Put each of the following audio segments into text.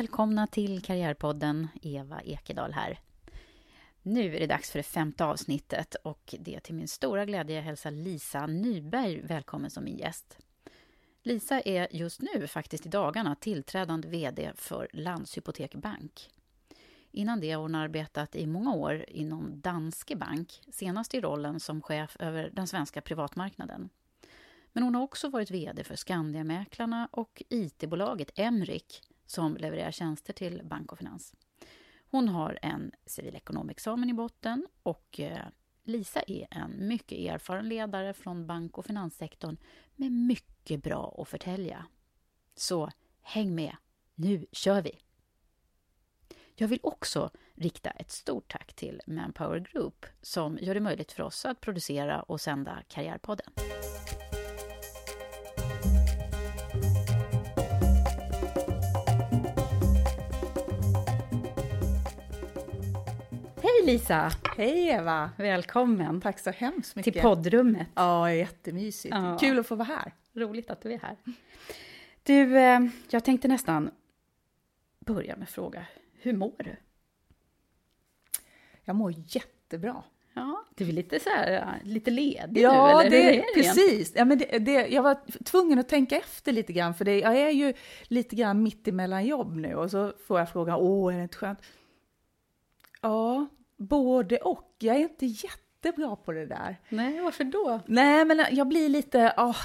Välkomna till Karriärpodden. Eva Ekedal här. Nu är det dags för det femte avsnittet och det är till min stora glädje jag hälsar Lisa Nyberg välkommen som min gäst. Lisa är just nu, faktiskt i dagarna, tillträdande VD för Landshypotek Bank. Innan det har hon arbetat i många år inom Danske Bank, senast i rollen som chef över den svenska privatmarknaden. Men hon har också varit VD för Skandiamäklarna och IT-bolaget Emrik som levererar tjänster till bank och finans. Hon har en civilekonomexamen i botten och eh, Lisa är en mycket erfaren ledare från bank och finanssektorn med mycket bra att förtälja. Så häng med, nu kör vi! Jag vill också rikta ett stort tack till Manpower Group som gör det möjligt för oss att producera och sända Karriärpodden. Lisa! Hej Eva! Välkommen Tack så hemskt mycket. till poddrummet. Ja, jättemysigt. Ja. Kul att få vara här. Roligt att du är här. Du, eh, jag tänkte nästan börja med att fråga, hur mår du? Jag mår jättebra. Ja, du är lite så här, lite ledig Ja, nu, eller det, hur är det precis. Ja, men det, det, jag var tvungen att tänka efter lite grann, för det, jag är ju lite grann mitt emellan jobb nu och så får jag frågan, åh, är det inte skönt? Ja, både och. Jag är inte jättebra på det där. Nej, varför då? Nej, men jag blir lite, ah,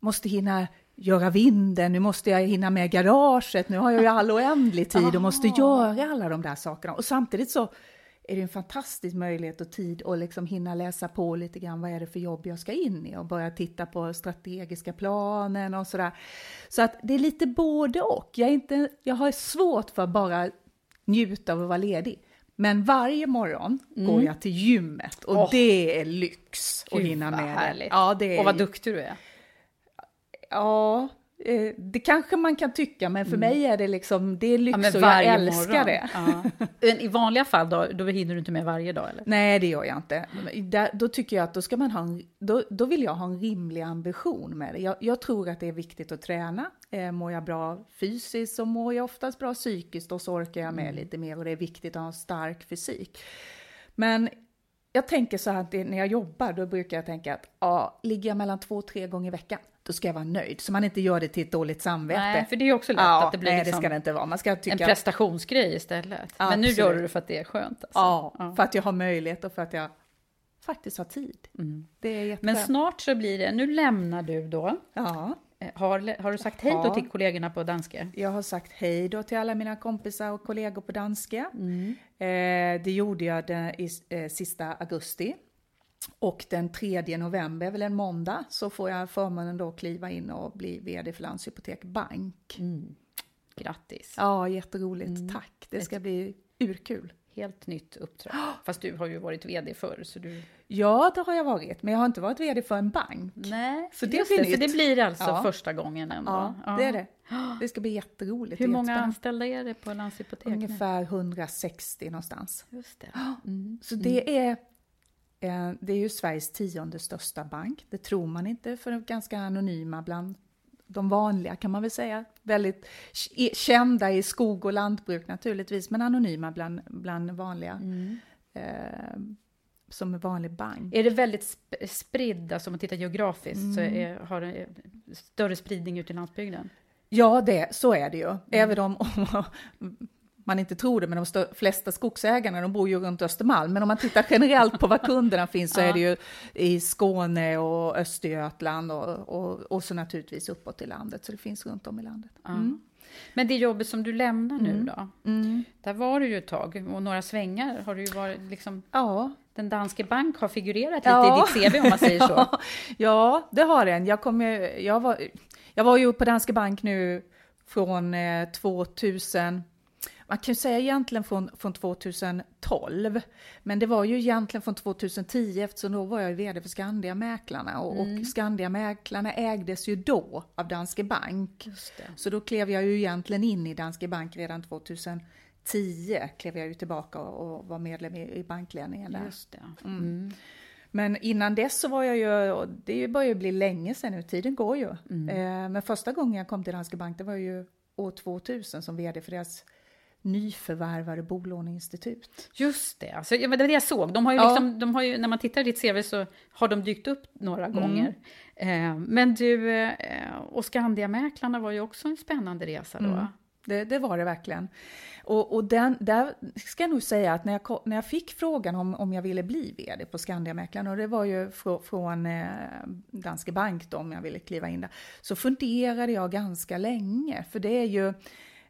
måste hinna göra vinden, nu måste jag hinna med garaget, nu har jag ju all oändlig tid och måste göra alla de där sakerna. Och samtidigt så är det en fantastisk möjlighet och tid att liksom hinna läsa på lite grann vad är det för jobb jag ska in i och börja titta på strategiska planen och sådär. Så att det är lite både och. Jag, är inte, jag har svårt för att bara njuta av att vara ledig. Men varje morgon går jag till gymmet och Åh. det är lyx att Gud, hinna vad med härligt. det. Ja, det är, Och vad duktig du är. Ja, eh, det kanske man kan tycka, men för mig är det liksom, det är lyx Mm. Ja, och jag älskar morgon. det. Ja. Men I vanliga fall då, då hinner du inte med varje dag eller? Nej, det gör jag inte. Där, då tycker jag att då ska man ha en, då, då vill jag ha en rimlig ambition med det. Jag, jag tror att det är viktigt att träna. Eh, mår jag bra fysiskt så mår jag oftast bra psykiskt och så orkar jag med lite mer och det är viktigt att ha en stark fysik. Men jag tänker så här att när jag jobbar, då brukar jag tänka att ja, ligger jag mellan två och tre gånger i veckan, då ska jag vara nöjd. Så man inte gör det till ett dåligt samvete. Nej, för det är också lätt ja, att det blir nej, liksom det ska det inte vara. Man ska en tycka... prestationsgrej istället. Men nu Absolut. gör du det för att det är skönt. Alltså. Ja, för att jag har möjlighet och för att jag faktiskt har tid. Det är Men snart så blir det, nu lämnar du då. Ja, Har, har du sagt hej då Ja. till kollegorna på danska? jag har sagt hej då till alla mina kompisar och kollegor på danska. Mm. Eh, det gjorde jag den, i eh, sista augusti. Och den 3 november, väl en måndag, så får jag förmånen då kliva in och bli VD för Landshypotek Bank. Mm. Grattis! Ja, jätteroligt. Tack! Det ska bli urkul. Helt nytt uppdrag. Fast du har ju varit VD förr, så du... Ja, det har jag varit, men jag har inte varit VD för en bank. Nej, Så det blir det, nytt. det blir alltså Ja. första gången ändå? Ja, det är det. Det ska bli jätteroligt. Hur många anställda är det på Landshypotek? Ungefär 160 någonstans. Just det. Så det är, eh, det är ju Sveriges tionde största bank. Det tror man inte för ganska anonyma bland de vanliga kan man väl säga. Väldigt kända i skog och lantbruk naturligtvis, men anonyma bland, bland vanliga. Eh, som en vanlig bank. Är det väldigt sp- spridd, alltså om man tittar geografiskt, så är, har det större spridning ut i landsbygden? Ja, det, så är det ju. Även om, om man inte tror det, men de flesta skogsägarna de bor ju runt Östermalm. Men om man tittar generellt på var kunderna finns så är det ju i Skåne och Östergötland och, och, och så naturligtvis uppåt i landet. Så det finns runt om i landet. Mm. Men det jobbet som du lämnar nu då, där var du ju ett tag och några svängar har du ju varit liksom, Ja, den danske bank har figurerat lite Ja. i ditt CV om man säger så. Ja, ja, det har den. Jag, kom, ju- jag, var, jag var ju på Danske Bank nu från eh, 2000, man kan ju säga egentligen från, från 2012, men det var ju egentligen från 2010 eftersom då var jag ju vd för Skandiamäklarna och, och Skandiamäklarna ägdes ju då av Danske Bank. Så då klev jag ju egentligen in i Danske Bank redan 2010, klev jag ju tillbaka och, och var medlem i, i bankledningen där. Det. Mm. Men innan dess så var jag ju, det börjar ju bli länge sedan nu, tiden går ju. Eh, men första gången jag kom till Danske Bank, det var ju år 2000 som vd för deras nyförvärvade bolåneinstitut. Just det, alltså, det var det jag såg. De har ju Ja. liksom, de har ju, när man tittar i ditt CV så har de dykt upp några gånger. Eh, men du, eh, och Skandiamäklarna var ju också en spännande resa då. Det, det var det verkligen. Och, och den, där ska jag nog säga att när jag, när jag fick frågan om, om jag ville bli vd på Skandiamäklarna, och det var ju frå, från eh, Danske Bank då, om jag ville kliva in där, så funderade jag ganska länge, för det är ju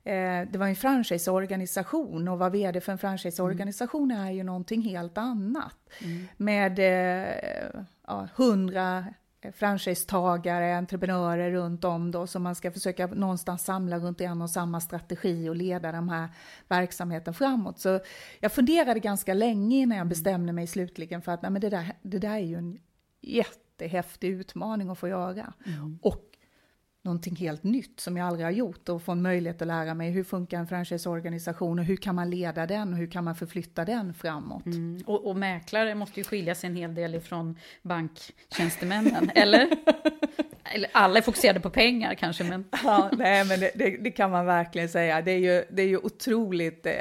det var en franchiseorganisation och vara vd för en franchiseorganisation är ju någonting helt annat. Med eh, ja, 100 franchisetagare, entreprenörer runt om då som man ska försöka någonstans samla runt en och samma strategi och leda den här verksamheten framåt. Så jag funderade ganska länge innan jag bestämde mig slutligen för att nej, men det, där, det där är ju en jättehäftig utmaning att få göra. Och någonting helt nytt som jag aldrig har gjort och få en möjlighet att lära mig hur funkar en franchiseorganisation och hur kan man leda den och hur kan man förflytta den framåt. Mm. Och, och mäklare måste ju skilja sig en hel del ifrån banktjänstemännen, eller? Eller? Alla är fokuserade på pengar kanske, men... Ja, nej, men det, det, det kan man verkligen säga. Det är ju, det är ju otroligt, eh,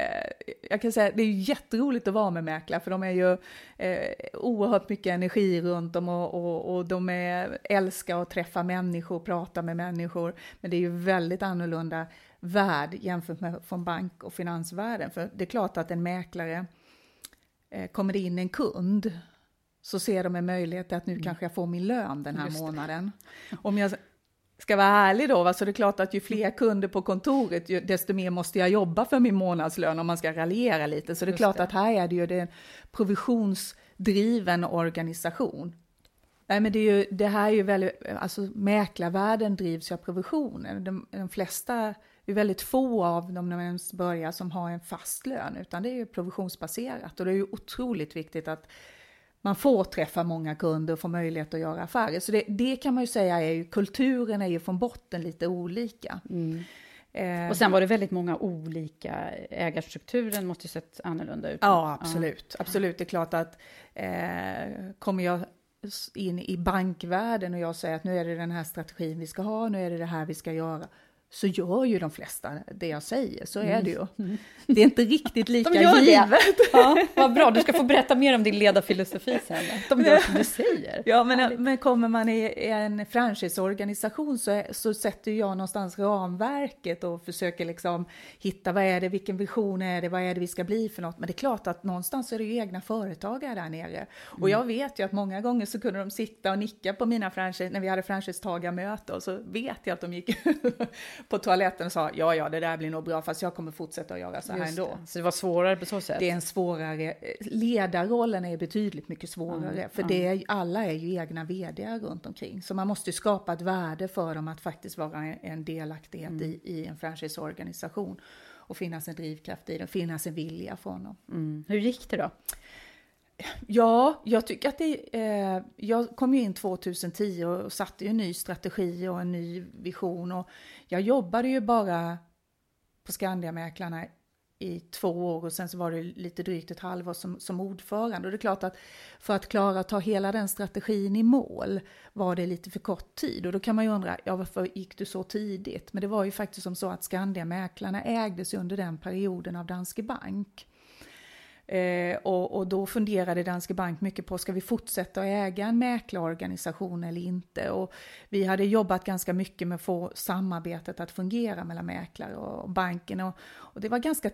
jag kan säga det är ju jätteroligt att vara med mäklare för de är ju eh, oerhört mycket energi runt dem och, och, och de är, älskar att träffa människor, prata med människor. Men det är ju väldigt annorlunda värld jämfört med från bank och finansvärlden. För det är klart att en mäklare, eh, kommer det in en kund så ser de en möjlighet att nu kanske jag får min lön den här Just det. månaden. Om jag ska vara ärlig då, va, så det är klart att ju fler kunder på kontoret, ju, desto mer måste jag jobba för min månadslön om man ska raljera lite. Så det är Just klart det. att här är det ju det en provisionsdriven organisation. Nej, men det, är ju, det här är ju väldigt, alltså mäklarvärlden drivs ju av provisioner. De, de flesta, det är väldigt få av dem när man ens börjar som har en fast lön, utan det är ju provisionsbaserat. Och det är ju otroligt viktigt att man får träffa många kunder och få möjlighet att göra affärer. Så det, det kan man ju säga är ju, kulturen är ju från botten lite olika. Eh, Och sen var det väldigt många olika, ägarstrukturen måste ju sett annorlunda ut. Ja, absolut. Absolut, det är klart att eh, kommer jag in i bankvärlden och jag säger att nu är det den här strategin vi ska ha, nu är det det här vi ska göra, så gör ju de flesta det jag säger, så är det ju. Det är inte riktigt lika Mm. De gör det. givet. Ja, vad bra, du ska få berätta mer om din ledarfilosofi sen. De gör som du säger. Ja, men, men kommer man i, en franchiseorganisation så, så sätter jag någonstans ramverket och försöker liksom hitta vad är det, vilken vision är det, vad är det vi ska bli för något. Men det är klart att någonstans är det ju egna företagare där nere. Och jag vet ju att många gånger så kunde de sitta och nicka på mina franchise, när vi hade franchisetagarmöte och så vet jag att de gick på toaletten och sa ja, ja, det där blir nog bra, fast jag kommer fortsätta att göra så här Just ändå. det. Så det var svårare på så sätt? Det är en svårare, ledarrollen är betydligt mycket svårare, Mm, för det är, alla är ju egna vd runt omkring. Så man måste ju skapa ett värde för dem att faktiskt vara en, en delaktighet Mm. i, i en franchiseorganisation. Och finnas en drivkraft i den, finnas en vilja från dem. Mm. Hur gick det då? Ja, jag tycker att det... Eh, jag kom ju in 2010 och satte ju en ny strategi och en ny vision. Och jag jobbade ju bara på Skandiamäklarna i två år och sen så var det lite drygt ett halvår som, som ordförande. Och det är klart att för att klara att ta hela den strategin i mål var det lite för kort tid. Och då kan man ju undra, ja varför gick du så tidigt? Men det var ju faktiskt som så att Skandiamäklarna ägdes under den perioden av Danske Bank. Eh, och, och då funderade Danske Bank mycket på, ska vi fortsätta att äga en mäklarorganisation eller inte? Och vi hade jobbat ganska mycket med att få samarbetet att fungera mellan mäklare och banken. Och, och det var ganska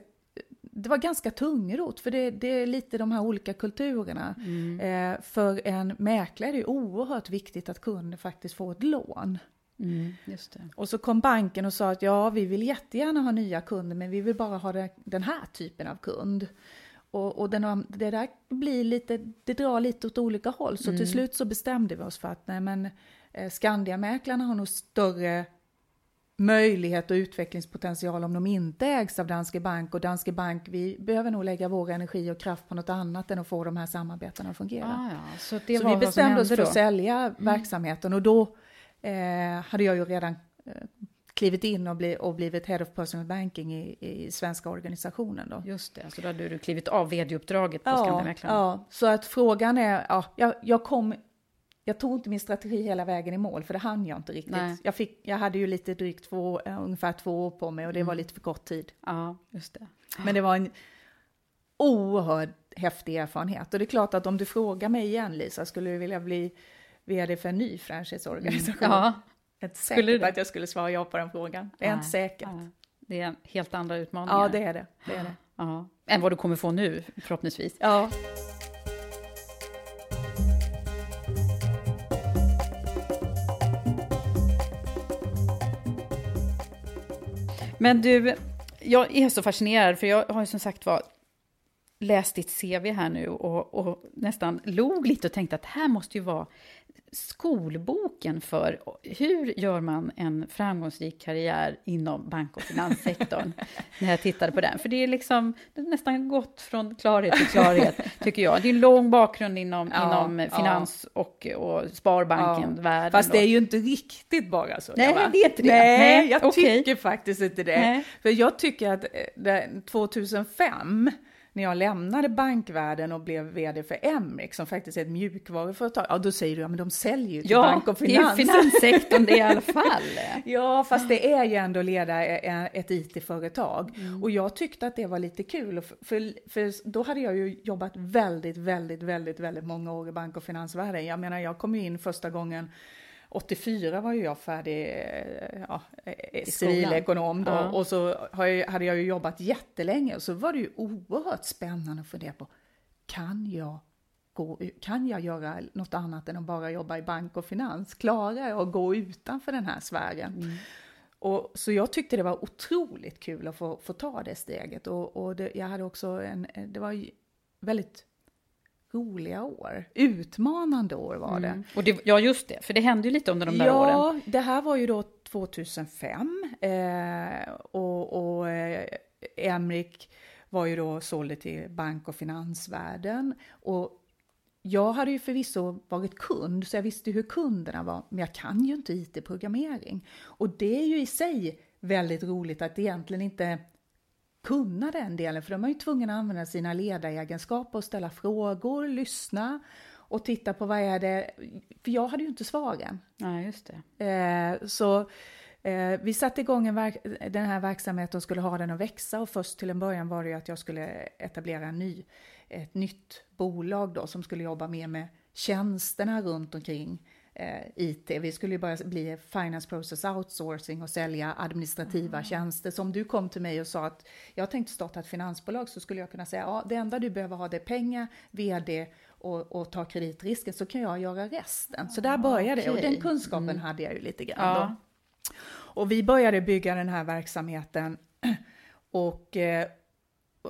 det var ganska tungrot, för det, det, är lite de här olika kulturerna. Mm. Eh, för en mäklare är det oerhört viktigt att kunden faktiskt får ett lån. Mm, och så kom banken och sa att ja, vi vill jättegärna ha nya kunder, men vi vill bara ha den här typen av kund. Och, och den, det där blir lite, det drar lite åt olika håll. Så mm. till slut så bestämde vi oss för att nej men eh, Skandiamäklarna har nog större möjlighet och utvecklingspotential om de inte ägs av Danske Bank. Och Danske Bank, vi behöver nog lägga vår energi och kraft på något annat än att få de här samarbetena att fungera. Ah, ja. Så, så vi bestämde oss för att sälja mm. verksamheten och då eh, hade jag ju redan eh, klivit in och, bli, och blivit Head of Personal Banking i, i svenska organisationen. Då. Just det, så då hade du klivit av vd-uppdraget på ja, Skandiamäklarna. Ja, så att frågan är, ja, jag, jag kom jag tog inte min strategi hela vägen i mål, för det hann jag inte riktigt. Jag, fick, jag hade ju lite drygt två, ungefär två år på mig och det mm. var lite för kort tid. Ja, just det. Men det var en oerhört häftig erfarenhet. Och det är klart att om du frågar mig igen, Lisa, skulle du vilja bli vd för en ny franchiseorganisation? Mm. Ja. Jag är inte säker på att jag skulle svara ja på den frågan. Det är Nej. inte säkert. Ja. Det är helt andra utmaningar. Ja, det är det. det, är det. Ja. Än vad du kommer få nu, förhoppningsvis. Ja. Men du, jag är så fascinerad, för jag har ju som sagt var läst ditt CV här nu och, och, nästan log lite och tänkte att här måste ju vara skolboken för hur gör man en framgångsrik karriär inom bank och finanssektorn. när jag tittade på den. För det är liksom det är nästan gått från klarhet till klarhet, tycker jag. Det är en lång bakgrund inom, Ja, inom finans och, och Sparbanken-världen. Fast det är ju inte riktigt bara så. Nej, Eva. det är inte det. Nej, Nej, jag okej. tycker faktiskt inte det. Nej. För jag tycker att eh, det- 2005, när jag lämnade bankvärlden och blev vd för Emric, som faktiskt är ett mjukvaruföretag, ja då säger du, ja men de säljer ju till Ja, bank och det är ju finans. finanssektorn det i alla fall. Ja, fast det är ju ändå leda e- ett IT-företag. Mm. Och jag tyckte att det var lite kul, för, för, för då hade jag ju jobbat väldigt, väldigt, väldigt, väldigt många år i bank och finansvärlden. Jag menar, jag kom ju in första gången 84 var ju jag färdig eh, ja, eh, civilekonom då. Ja. Och så hade jag ju jobbat jättelänge och så var det ju oerhört spännande att fundera på, kan jag gå, kan jag göra något annat än att bara jobba i bank och finans? Klarar jag att gå utanför den här sfären? Och, så jag tyckte det var otroligt kul att få, få ta det steget. Och, och det, jag hade också en, det var väldigt roliga år. Utmanande år var det. Och det, ja, just det, för det hände ju lite under de där åren. Ja, det här var ju då 2005 eh, och, och eh, Emrik var ju då sålde till bank och finansvärlden. Och jag hade ju förvisso varit kund, så jag visste hur kunderna var, men jag kan ju inte IT-programmering. Och det är ju i sig väldigt roligt att egentligen inte kunna den delen, för de är ju tvungna att använda sina ledaregenskaper och ställa frågor, lyssna och titta på vad är det, för jag hade ju inte svaren. Ja, just det. Eh, så eh, vi satte igång den här verksamheten och skulle ha den att växa och först till en början var det ju att jag skulle etablera en ny, ett nytt bolag då som skulle jobba mer med tjänsterna runt omkring eh, IT. Vi skulle ju börja bli Finance Process Outsourcing och sälja administrativa tjänster. Så om du kom till mig och sa att jag tänkte starta ett finansbolag så skulle jag kunna säga ja, det enda du behöver ha det är pengar, vd och, och ta kreditrisken så kan jag göra resten. Så där började det och den kunskapen hade jag ju lite grann Ja. då. och vi började bygga den här verksamheten och eh,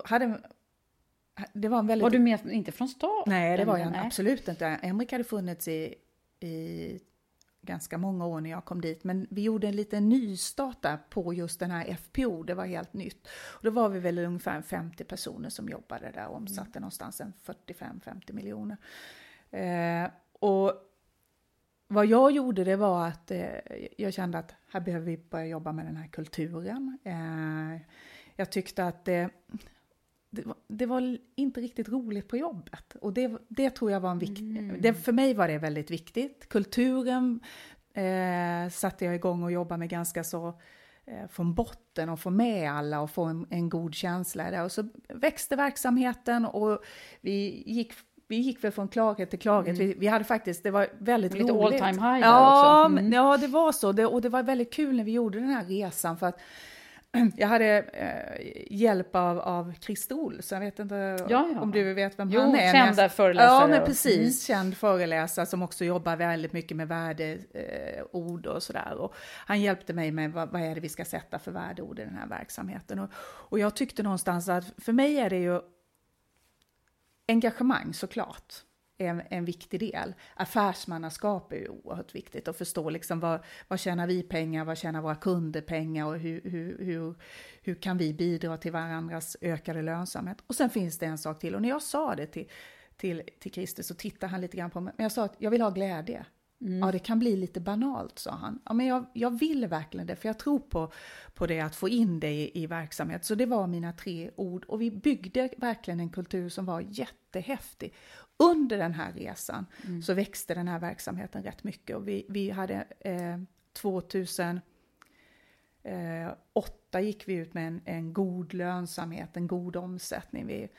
hade det var en väldigt... Var du med, inte från start? Nej, det var jag absolut inte. Emrik hade funnits i, i ganska många år när jag kom dit, men vi gjorde en liten nystart där på just den här FPO, det var helt nytt. Och då var vi väl ungefär 50 personer som jobbade där och omsatte mm. någonstans en 45-50 miljoner. Eh, och vad jag gjorde det var att eh, jag kände att här behöver vi börja jobba med den här kulturen. Eh, jag tyckte att det, det, var, det, var, inte riktigt roligt på jobbet. Och det, det tror jag var en viktig... Mm. för mig var det väldigt viktigt. Kulturen eh, satte jag igång och jobbade med ganska så eh, från botten och få med alla och få en, en god känsla där. Och så växte verksamheten och vi gick vi gick väl från klarhet till klarhet. Mm. Vi, vi, hade faktiskt, det var väldigt Lite roligt. Lite all time high ja, också. Mm. Ja, det var så. Det, och det var väldigt kul när vi gjorde den här resan för att jag hade eh, hjälp av, av Christer Olsson, jag vet inte ja, ja. om du vet vem jo, han är? kända föreläsare. Ja, men precis, mm. känd föreläsare som också jobbar väldigt mycket med värdeord eh, och sådär. han hjälpte mig med vad, vad, är det vi ska sätta för värdeord i den här verksamheten. Och, och jag tyckte någonstans att för mig är det ju engagemang såklart en, en viktig del. Affärsmannaskap är ju oerhört viktigt att förstå liksom vad, vad tjänar vi pengar, vad tjänar våra kunder pengar och hur, hur, hur, hur kan vi bidra till varandras ökade lönsamhet. Och sen finns det en sak till och när jag sa det till, till, till Christer så tittade han lite grann på mig, men jag sa att jag vill ha glädje. Mm. Ja, det kan bli lite banalt, sa han. Ja, men jag, jag vill verkligen det, för jag tror på, på det, att få in det i, i verksamhet. Så det var mina tre ord. Och vi byggde verkligen en kultur som var jättehäftig. Under den här resan mm. så växte den här verksamheten rätt mycket. Och vi, vi hade eh, 2008 eh, gick vi ut med en, en god lönsamhet, en god omsättning. Vi,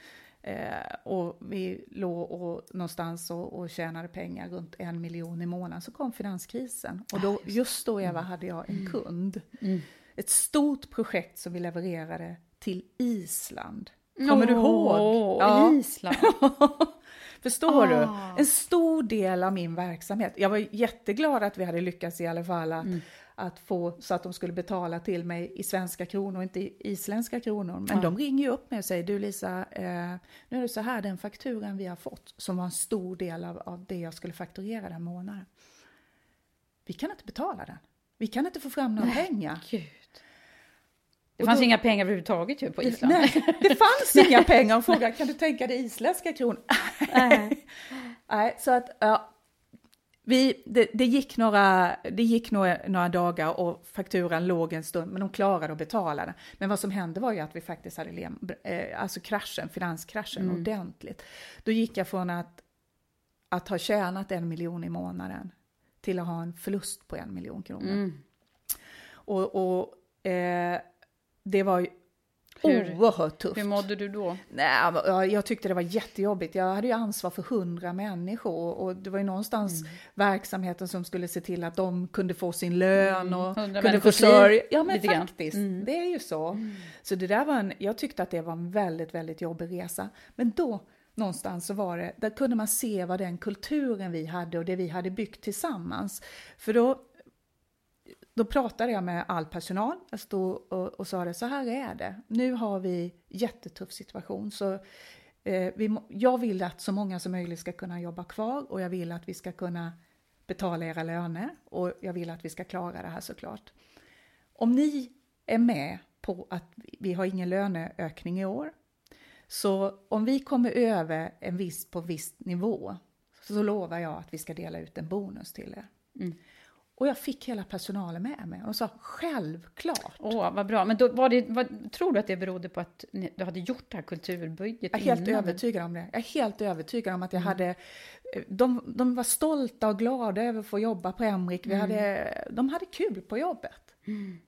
Eh, och vi låg och, någonstans och, och tjänade pengar runt en miljon i månaden. Så kom finanskrisen. Och då, just då, Eva, hade jag en mm. kund. Mm. Ett stort projekt som vi levererade till Island. Kommer oh, du ihåg? Ja. Island. Förstår ah. du? En stor del av min verksamhet. Jag var jätteglad att vi hade lyckats i alla fall att, mm att få så att de skulle betala till mig i svenska kronor, inte i isländska kronor. Men ja. de ringer ju upp mig och säger, du Lisa, eh, nu är det så här, den fakturan vi har fått, som var en stor del av, av det jag skulle fakturera den månaden. Vi kan inte betala den. Vi kan inte få fram några pengar. Gud. Det fanns då, inga pengar överhuvudtaget ju på Island. Nej, det fanns inga pengar. Och frågan, kan du tänka dig isländska kronor? Nej. Nej, så att, ja, vi, det, det, gick, några, det gick några, några, dagar och fakturan låg en stund, men de klarade att betala den. Men vad som hände var ju att vi faktiskt hade lem, eh, alltså kraschen, finanskraschen mm. ordentligt. Då gick jag från att, att ha tjänat en miljon i månaden till att ha en förlust på en miljon kronor. Mm. Och, och eh, det var hur, Oerhört tufft. Hur mådde du då? Nej, jag tyckte det var jättejobbigt. Jag hade ju ansvar för hundra människor och det var ju någonstans mm. verksamheten som skulle se till att de kunde få sin lön mm. och kunde försörja. Ja, men faktiskt. Mm. Det är ju så. Mm. Så det där var en, jag tyckte att det var en väldigt, väldigt jobbig resa. Men då någonstans så var det, där kunde man se vad den kulturen vi hade och det vi hade byggt tillsammans. För då då pratade jag med all personal. Jag stod och, och sa det, så här är det. Nu har vi jättetuff situation. Så eh, vi, jag vill att så många som möjligt ska kunna jobba kvar och jag vill att vi ska kunna betala era löner och jag vill att vi ska klara det här såklart. Om ni är med på att vi har ingen löneökning i år, så om vi kommer över en viss på viss nivå så lovar jag att vi ska dela ut en bonus till er. Mm. Och jag fick hela personalen med mig och sa självklart. Åh, vad bra. Men då var det, vad, tror du att det berodde på att ni, du hade gjort det här kulturbygget Jag är helt innan? övertygad om det. Jag är helt övertygad om att jag mm. hade... De, de var stolta och glada över att få jobba på Emrik. Vi mm. hade, de hade kul på jobbet. Mm.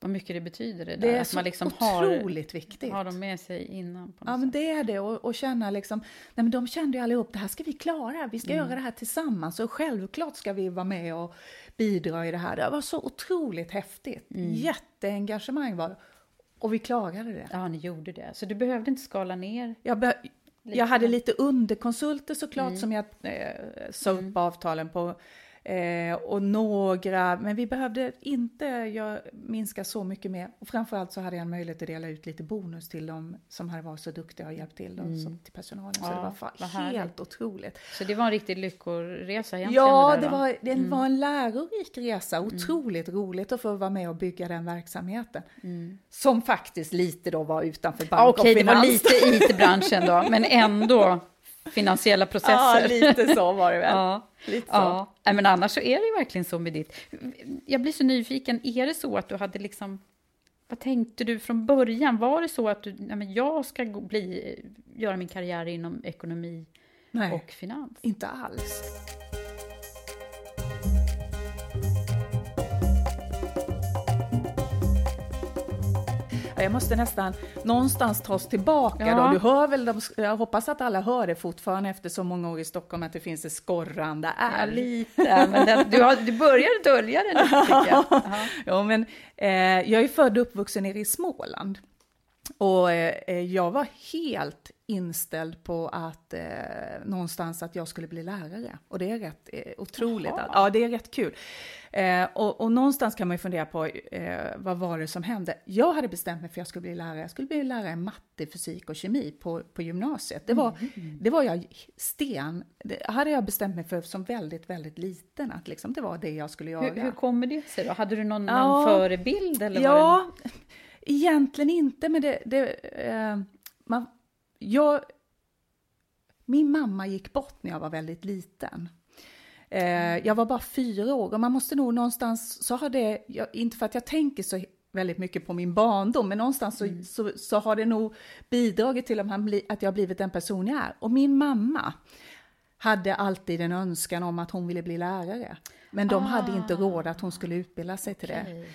Vad mycket det betyder det där. Det är att så man liksom otroligt har, viktigt. Har dem med sig innan. ja, sätt. men det är det. Och, och, känna liksom, nej men de kände ju allihop, det här ska vi klara, vi ska mm. göra det här tillsammans. Och självklart ska vi vara med och bidra i det här. Det var så otroligt häftigt. Mm. Jätteengagemang var det. Och vi klarade det. Ja, ni gjorde det. Så du behövde inte skala ner? Jag, jag hade lite underkonsulter såklart mm. som jag eh, sa upp mm. avtalen på Eh, och några, men vi behövde inte jag, minska så mycket mer. Och framförallt så hade jag en möjlighet att dela ut lite bonus till dem som hade varit så duktiga och hjälpt till, dem, mm. till personalen. Så ja, det var fa- helt otroligt. Så det var en riktig lyckoresa egentligen? Ja, det, det var, det mm. var en lärorik resa. Mm. Otroligt mm. roligt att få vara med och bygga den verksamheten. Mm. Som faktiskt lite då var utanför bank ja, Okej, det var lite IT-branschen då, men ändå finansiella processer. Ja, lite så var det väl. ja. Lite så. Ja. men annars så är det verkligen så med ditt. Jag blir så nyfiken, är det så att du hade liksom vad tänkte du från början? Var det så att du, nej men jag ska bli, göra min karriär inom ekonomi nej, och finans? inte alls. Jag måste nästan någonstans ta oss tillbaka ja. då. Du hör väl, de, jag hoppas att alla hör det fortfarande efter så många år i Stockholm, att det finns ett skorrande R. Ja, lite, men den, du, har, du börjar dölja det lite tycker jag. ja, men eh, jag är född och uppvuxen nere i Småland. Och eh, jag var helt inställd på att eh, någonstans att jag skulle bli lärare. Och det är rätt eh, otroligt. Att, ja, det är rätt kul. Eh, och, och, någonstans kan man ju fundera på eh, vad var det som hände? Jag hade bestämt mig för att jag skulle bli lärare. Jag skulle bli lärare i matte, fysik och kemi på, på gymnasiet. Det var, mm. det var jag sten, det hade jag bestämt mig för som väldigt, väldigt liten. Att liksom, det var det jag skulle göra. Hur, hur kommer det sig då? Hade du någon, ja, någon förebild? Eller ja, det... egentligen inte, men det, det eh, man, jag, min mamma gick bort när jag var väldigt liten. Eh, jag var bara fyra år och man måste nog någonstans, så har det, jag, inte för att jag tänker så väldigt mycket på min barndom, men någonstans så, mm. så, så, har det nog bidragit till att jag har blivit den person jag är. Och min mamma hade alltid en önskan om att hon ville bli lärare. Men de ah. hade inte råd att hon skulle utbilda sig till okay. det.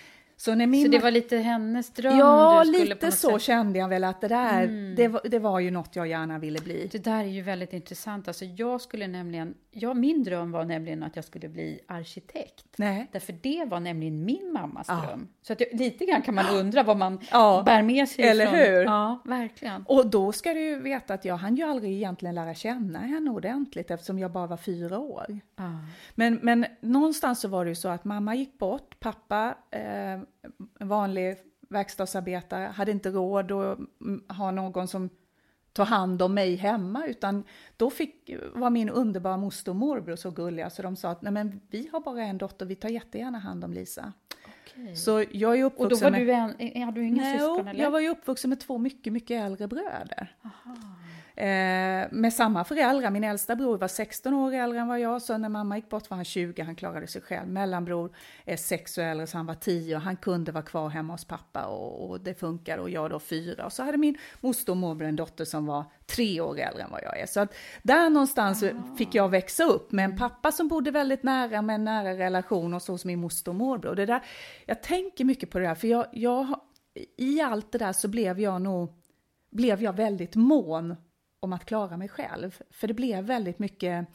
Så, när min så det var lite hennes dröm? Ja, lite så sätt... kände jag väl att det där, mm. det, var, det var ju något jag gärna ville bli. Det där är ju väldigt intressant. Alltså jag skulle nämligen, ja, min dröm var nämligen att jag skulle bli arkitekt. Nej. Därför det var nämligen min mammas ja. dröm. Så att jag, lite grann kan man undra vad man ja. bär med sig Eller från. hur? Ja, verkligen. Och då ska du ju veta att jag hann ju aldrig egentligen lära känna henne ordentligt eftersom jag bara var fyra år. Ja. Men, men någonstans så var det ju så att mamma gick bort, pappa eh, en vanlig verkstadsarbetare, hade inte råd att ha någon som tar hand om mig hemma, utan då fick, var min underbara moster och morbror så gulliga så de sa att Nej, men vi har bara en dotter, vi tar jättegärna hand om Lisa. Okay. Så jag är uppvuxen Och då var med, du en, hade du inga nej, syskon? Eller? jag var ju uppvuxen med två mycket, mycket äldre bröder. Aha. Eh, med samma föräldrar. Min äldsta bror var 16 år äldre än vad jag, så när mamma gick bort var han 20, han klarade sig själv. Mellanbror är 6 år äldre, så han var 10 och han kunde vara kvar hemma hos pappa och, och det funkade och jag då 4. Och så hade min moster och morbror en dotter som var 3 år äldre än vad jag är. Så att där någonstans ah. fick jag växa upp med en pappa som bodde väldigt nära, med en nära relation och så hos min moster och morbror. Det där, jag tänker mycket på det där, för jag, jag, i allt det där så blev jag nog blev jag väldigt mån om att klara mig själv. För det blev väldigt mycket,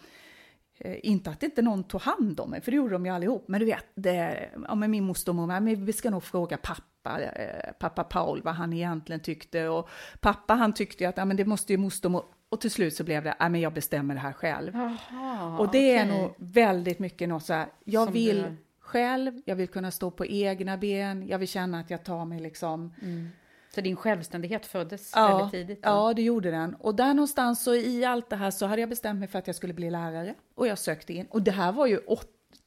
eh, inte att inte någon tog hand om mig, för det gjorde de ju allihop, men du vet, det, ja, med min moster och mormor, men vi ska nog fråga pappa, eh, pappa Paul vad han egentligen tyckte. Och pappa han tyckte ju att ja, men det måste ju moster och till slut så blev det, ja men jag bestämmer det här själv. Aha, och det okay. är nog väldigt mycket något så här, jag Som vill du... själv, jag vill kunna stå på egna ben, jag vill känna att jag tar mig liksom mm så din självständighet föddes ja, väldigt tidigt? Då. Ja, det gjorde den. Och där någonstans så i allt det här så hade jag bestämt mig för att jag skulle bli lärare. Och jag sökte in. Och det här var ju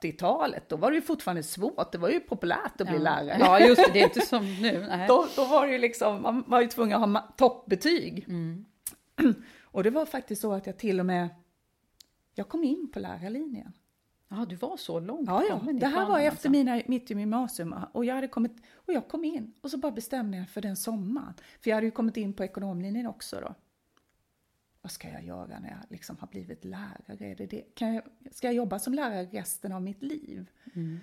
80-talet, då var det ju fortfarande svårt, det var ju populärt att bli lärare. Ja, just det, det är inte som nu. Då, då var det ju liksom, man var ju tvungen att ha toppbetyg. Mm. Och det var faktiskt så att jag till och med, jag kom in på lärarlinjen. Ja, du var så långt ja, ja. Det här var efter alltså. mina, mitt gymnasium och jag, hade kommit, och jag kom in och så bara bestämde jag för den sommaren. För jag hade ju kommit in på ekonomlinjen också då. Vad ska jag göra när jag liksom har blivit lärare? Är det det? Kan jag, ska jag jobba som lärare resten av mitt liv? Mm.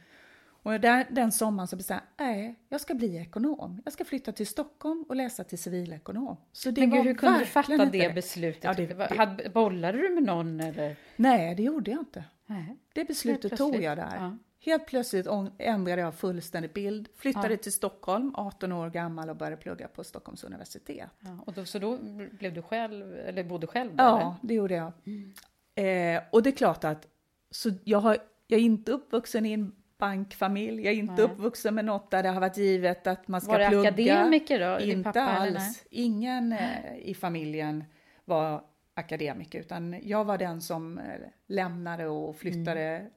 Och där, den sommaren så bestämde jag, nej, jag ska bli ekonom. Jag ska flytta till Stockholm och läsa till civilekonom. Så det Men gud, hur kunde du fatta det beslutet? Ja, det, det, bollade du med någon eller? Nej, det gjorde jag inte. Nej. Det beslutet tog jag där. Ja. Helt plötsligt ändrade jag fullständig bild, flyttade ja. till Stockholm, 18 år gammal och började plugga på Stockholms universitet. Ja, och då, så då blev du själv, eller bodde själv där? Ja, det gjorde jag. Mm. Eh, och det är klart att så jag har jag är inte uppvuxen i en bankfamilj, jag är inte Nej. uppvuxen med något där det har varit givet att man ska Var plugga. akademiker då? Inte pappa, alls. Ingen eh, i familjen var akademiker, utan jag var den som eh, lämnade och flyttade Mm.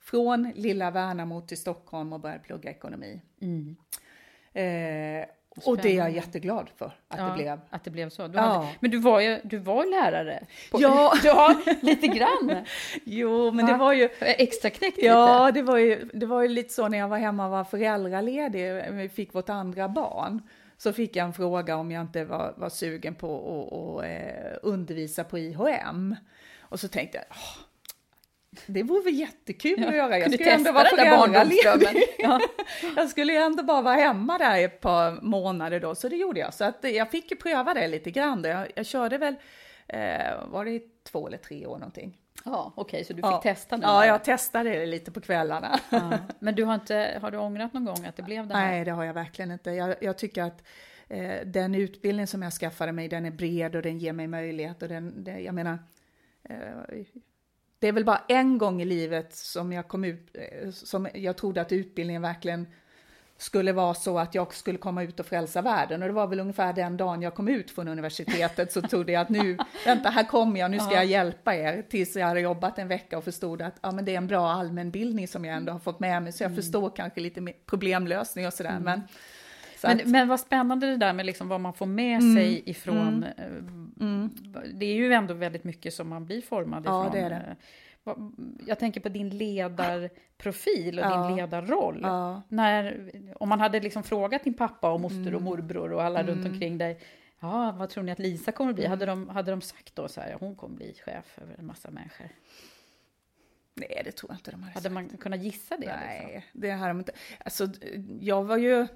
från lilla Värnamo till Stockholm och började plugga ekonomi. Mm. Eh, och det är jag Spännande. jätteglad för att Ja, det blev. Att det blev så. Du Ja. hade, men du var ju du var lärare. På, Ja. ja, lite grann. Jo, men det var ju... Extra knäckt Ja, lite. det var, ju, det var ju lite så när jag var hemma och var föräldraledig, vi fick vårt andra barn, så fick jag en fråga om jag inte var, var sugen på att, att eh, undervisa på IHM. Och så tänkte jag, "Åh, det vore väl jättekul att göra. Jag skulle ändå vara föräldraledig. Ja. Jag skulle ju ändå bara vara hemma där i ett par månader då, så det gjorde jag. Så att jag fick ju pröva det lite grann. Jag, jag körde väl, eh, var det två eller tre år någonting. Ja, okej, så du fick Ja. testa nu? Ja, bara. jag testade det lite på kvällarna. Ja. Men du har inte, har du ångrat någon gång att det blev det här? Nej, det har jag verkligen inte. Jag, jag tycker att eh, den utbildning som jag skaffade mig, den är bred och den ger mig möjlighet. Och den, det, jag menar, eh, det är väl bara en gång i livet som jag kom ut, eh, som jag trodde att utbildningen verkligen skulle vara så att jag skulle komma ut och frälsa världen. Och det var väl ungefär den dagen jag kom ut från universitetet så trodde jag att nu, vänta här kommer jag, nu ska jag hjälpa er. Tills jag hade jobbat en vecka och förstod att ja, men det är en bra allmänbildning som jag ändå har fått med mig. Så jag förstår kanske lite problemlösning och sådär. Men, så Men, att, men vad spännande det där med liksom vad man får med Mm. sig ifrån. eh, Det är ju ändå väldigt mycket som man blir formad Ja, ifrån. det är det. eh, Jag tänker på din ledarprofil och Ja. din ledarroll. Ja. När, om man hade liksom frågat din pappa och moster och morbror och alla runt omkring dig. Ja, vad tror ni att Lisa kommer att bli? Hade, de, hade de sagt då så här, hon kommer bli chef över en massa människor? nej, det tror jag inte de hade Hade sagt. man kunnat gissa det? Liksom? Nej, det hade de inte. Alltså, jag var ju...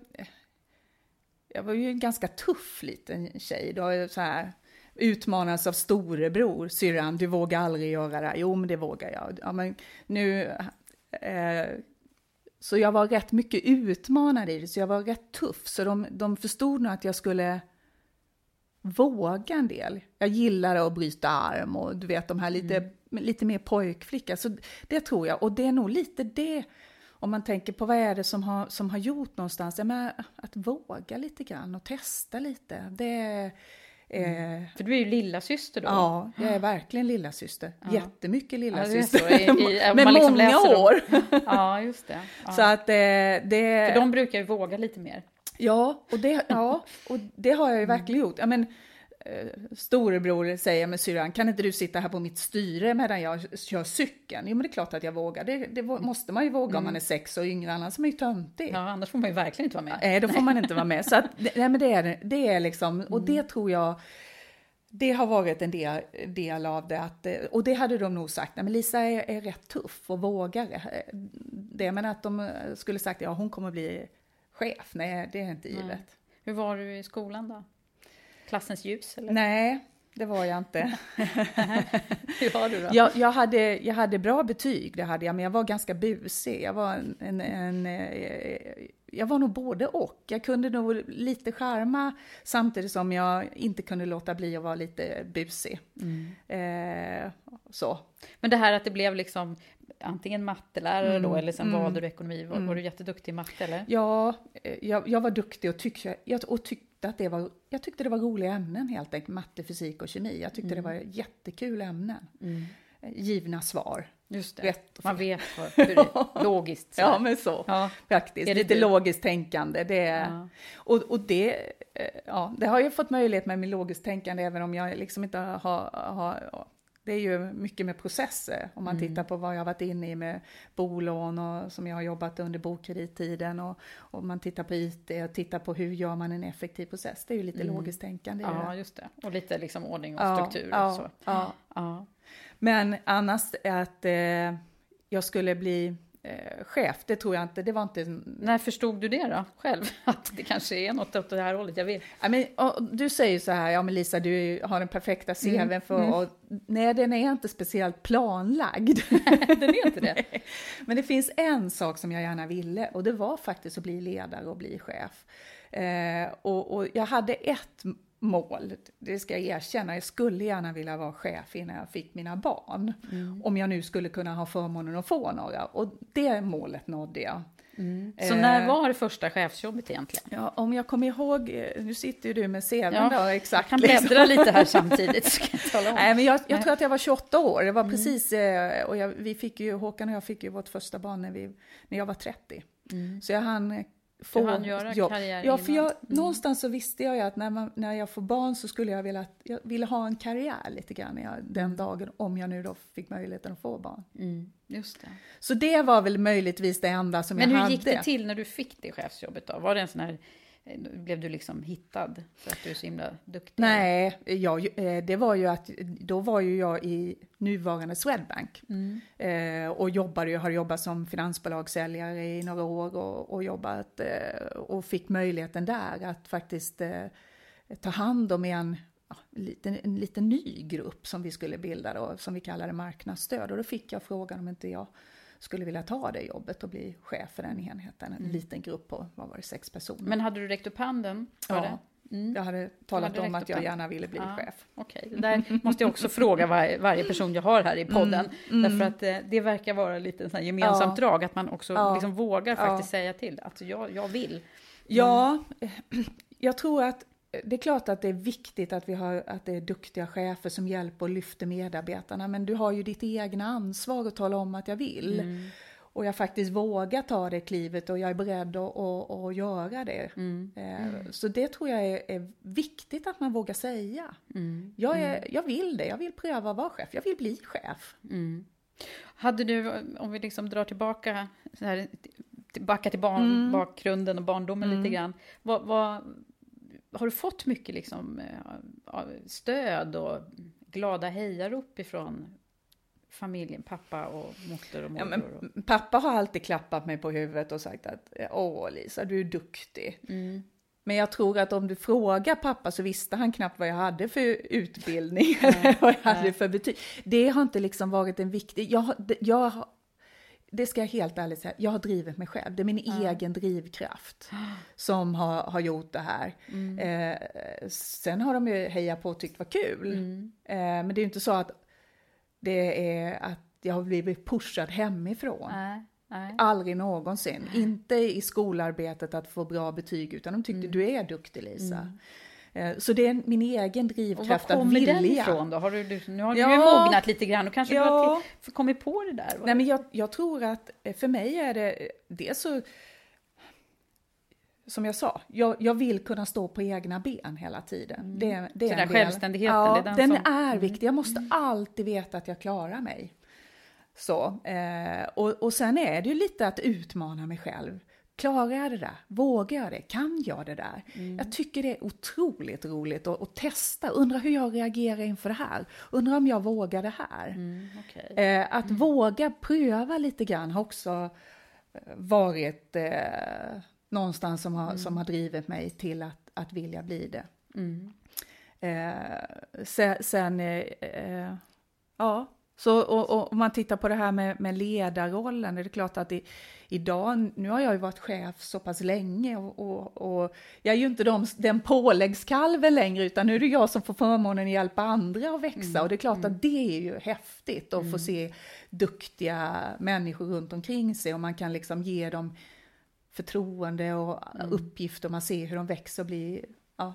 Jag var ju en ganska tuff liten tjej. Då så här utmanades av storebror, syrran, du vågar aldrig göra det. Jo, men det vågar jag. Ja, men nu... Eh, så jag var rätt mycket utmanad i det, så jag var rätt tuff. Så de, de förstod nog att jag skulle våga en del. Jag gillade att bryta arm och du vet de här lite, lite mer pojkflicka. Så det tror jag. Och det är nog lite det, om man tänker på vad är det som har, som har gjort någonstans. Jag menar, att våga lite grann och testa lite. Det är... Eh, För du är ju lilla syster då. Ja, jag är verkligen lilla syster. Jättemycket lilla Ja, syster. I- i- Med liksom många år. Ja, just det. Ja. Så att eh, det... För de brukar ju våga lite mer. Ja, och det, ja, och det har jag ju verkligen gjort. Ja, men, storebror säger med syrran, kan inte du sitta här på mitt styre medan jag kör cykeln? Jo, men det är klart att jag vågar. Det, det måste man ju våga om man är sex och yngre, annars är man ju töntig. Ja, annars får man ju verkligen inte vara med. Nej, då får man inte vara med. Så att, nej, men det är, det är liksom, och det tror jag, det har varit en del, del av det. Att, eh, och det hade de nog sagt, nej, men Lisa är, är rätt tuff och vågar eh, det. Men att de eh, skulle sagt, ja hon kommer bli chef, nej det är inte givet. Hur var du i skolan då? Klassens ljus eller? Nej, det var jag inte. Hur var du då? Jag, jag, hade, jag hade bra betyg, det hade jag, men jag var ganska busig. Jag var, en, en, en, eh, jag var nog både och. Jag kunde nog lite charma samtidigt som jag inte kunde låta bli att vara lite busig. Eh, så. Men det här att det blev liksom antingen mattelärare Mm, då eller sen valde du ekonomi. Var, var du jätteduktig i matte eller? Ja, eh, jag, jag var duktig och, tyck, jag, och tyckte att det var, jag tyckte det var roliga ämnen helt enkelt, matte, fysik och kemi. Jag tyckte det var jättekul ämnen. Eh, Givna svar. Just det. Rätt och Man vet vad, hur det, logiskt. sådär. Ja, men så. Ja. Faktiskt. Är det Lite du? logiskt tänkande. Det, Ja. och, och det, eh, ja, det har jag fått möjlighet med med logiskt tänkande, även om jag liksom inte har... har det är ju mycket med processer, om man tittar på vad jag varit inne i med bolån och som jag har jobbat under bokredittiden och, och man tittar på IT och tittar på hur gör man en effektiv process. Det är ju lite logiskt tänkande. Ja, just det. Och lite liksom ordning och Ja, struktur och ja, så. ja. Ja. Men annars att eh, jag skulle bli eh, chef, det tror jag inte, det var inte När förstod du det då, själv? Att det kanske är något åt det här hållet? Jag vet. Ja, men, och, du säger så här, ja men Lisa du har den perfekta Mm, CVn för och, Nej, den är inte speciellt planlagd. Den är inte det. men det finns en sak som jag gärna ville och det var faktiskt att bli ledare och bli chef. Eh, och, och jag hade ett mål, det ska jag erkänna. Jag skulle gärna vilja vara chef innan jag fick mina barn. Mm. Om jag nu skulle kunna ha förmånen att få några. Och det målet nådde jag. Så när var det första chefsjobbet egentligen? Ja, om jag kommer ihåg, eh, nu sitter ju du med CVn Ja, då, exakt. Jag kan bläddra lite här samtidigt. Så kan jag tala om. Nej, men jag, jag Nej. tror att jag var 28 år. Det var Mm. precis, eh, och jag, vi fick ju, Håkan och jag fick ju vårt första barn när, vi, när jag var 30. Så jag hann eh, få Mm. hann göra jobb. karriär Ja, för jag, Mm. någonstans så visste jag ju att när, man, när jag får barn så skulle jag vilja, jag ville ha en karriär lite grann jag, den dagen, om jag nu då fick möjligheten att få barn. Mm, just det. Så det var väl möjligtvis det enda som Men jag hur hade. gick det till när du fick det chefsjobbet då? Var det en sån här, blev du liksom hittad för att du är så himla duktig? Nej, jag, eh, det var ju att då var ju jag i nuvarande Swedbank Mm. eh, och jobbade, jag har jobbat som finansbolagssäljare i några år och, och jobbat eh, och fick möjligheten där att faktiskt eh, ta hand om en, ja, liten, en liten ny grupp som vi skulle bilda då, som vi kallade marknadsstöd och då fick jag frågan om inte jag skulle vilja ta det jobbet och bli chef för den enheten, en liten grupp på, vad var det, sex personer. Mm. Men hade du räckt upp handen? ja, det? Mm. jag hade talat hade om att jag gärna ville bli Ja. chef. Okej, det där måste jag också fråga var, varje person jag har här i podden. Därför att eh, det verkar vara lite en sån gemensamt Mm. Ja. drag, att man också Ja. liksom vågar Ja. faktiskt säga till. Att jag, jag vill. Ja, jag tror att det är klart att det är viktigt att vi har att det är duktiga chefer som hjälper och lyfter medarbetarna, men du har ju ditt egna ansvar att tala om att jag vill. Mm. Och jag faktiskt vågar ta det klivet och jag är beredd att, att, att göra det. Mm. Eh, Så det tror jag är, är viktigt att man vågar säga. Mm. Jag, är, jag vill det, jag vill pröva att vara chef, jag vill bli chef. Mm. Hade du, om vi liksom drar tillbaka, så här, tillbaka till barn, Mm. bakgrunden och barndomen lite grann. Vad, vad, har du fått mycket liksom, eh, stöd och glada hejarop ifrån familjen, pappa och moster och Ja, morbror? men pappa har alltid klappat mig på huvudet och sagt att åh Lisa, du är duktig. Mm. Men jag tror att om du frågar pappa så visste han knappt vad jag hade för utbildning eller vad jag hade för betyg. Det har inte liksom varit en viktig... Jag, jag, det ska jag helt ärligt säga, jag har drivit mig själv. Det är min egen drivkraft som har, har gjort det här. Mm. Eh, sen har de ju hejat på och tyckt var kul. Mm. Eh, men det är ju inte så att det är att jag har blivit pushad hemifrån. Nej, nej. Aldrig någonsin. Inte i skolarbetet att få bra betyg, utan de tyckte Mm. du är duktig Lisa. Eh, Så det är min egen Och var drivkraft att kommer den vilja. ifrån då? Har du, du, nu har du Ja. ju mognat lite grann och kanske Ja. du har till, kommit på det där? Nej, men jag, jag tror att eh, för mig är det det så som jag sa, jag, jag vill kunna stå på egna ben hela tiden. Det, det Mm. Så är den del- självständigheten, ja, det är den den som- Mm. är viktig. Jag måste alltid veta att jag klarar mig. Så, eh, och, och sen är det ju lite att utmana mig själv. Klarar jag det där? Vågar jag det? Kan jag det där? Mm. Jag tycker det är otroligt roligt att, att testa. Undra hur jag reagerar inför det här. Undra om jag vågar det här. Mm, okej. Eh, att våga pröva lite grann har också eh, varit eh, någonstans som har, som har drivit mig till att, att vilja bli det. Mm. Eh, sen, sen eh, eh, ja, så och, och om man tittar på det här med, med ledarrollen, är det klart att i, idag, nu har jag ju varit chef så pass länge och, och, och jag är ju inte de, den påläggskalven längre, utan nu är det jag som får förmånen att hjälpa andra att växa. Och det är klart att det är ju häftigt att få se duktiga människor runt omkring sig och man kan liksom ge dem förtroende och uppgifter, man ser hur de växer och blir ja,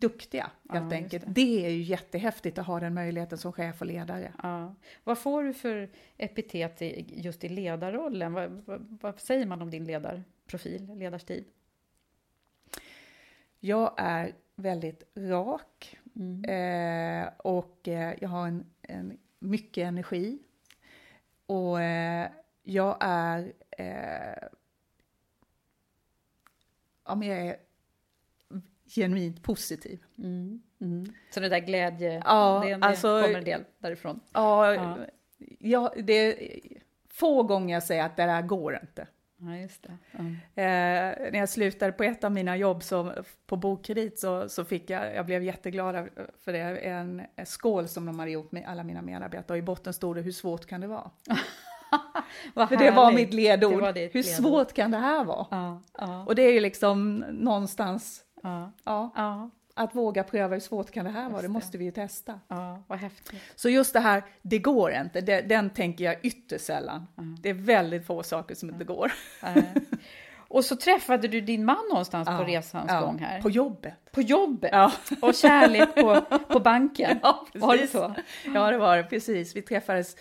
duktiga helt just enkelt. det. Det. är ju jättehäftigt att ha den möjligheten som chef och ledare. Ja. Vad får du för epitet i, just i ledarrollen? Vad, vad, vad säger man om din ledarprofil, ledarstil? Jag är väldigt rak Mm. eh, och eh, jag har en, en mycket energi. Och eh, jag är... Eh, ja, jag är genuint positiv. Mm. Så det där glädje, Ja, det, det alltså- kommer en del därifrån? Ja, Ja. ja. det få gånger jag säger att det där går inte. Ja, just det. Ja. Eh, när jag slutade på ett av mina jobb som, på Bokkredit så, så fick jag, jag blev jätteglad för det, en, en skål som de hade gjort med alla mina medarbetare och i botten stod det hur svårt kan det vara? För det var mitt ledord. Var hur ledord. svårt kan det här vara? Ja, ja, Och det är ju liksom någonstans, ja, ja, ja. att våga pröva hur svårt kan det här vara, det måste vi ju testa. Ja, vad häftigt. Så just det här, det går inte, det, den tänker jag ytterst sällan. Det är väldigt få saker som inte går. Eh, Och så träffade du din man någonstans på Ja, resans ja, gång här. På jobbet. På jobbet? Ja. Och kärlek på, på banken? Ja, Var det precis. så? Ja, det var det, precis. Vi träffades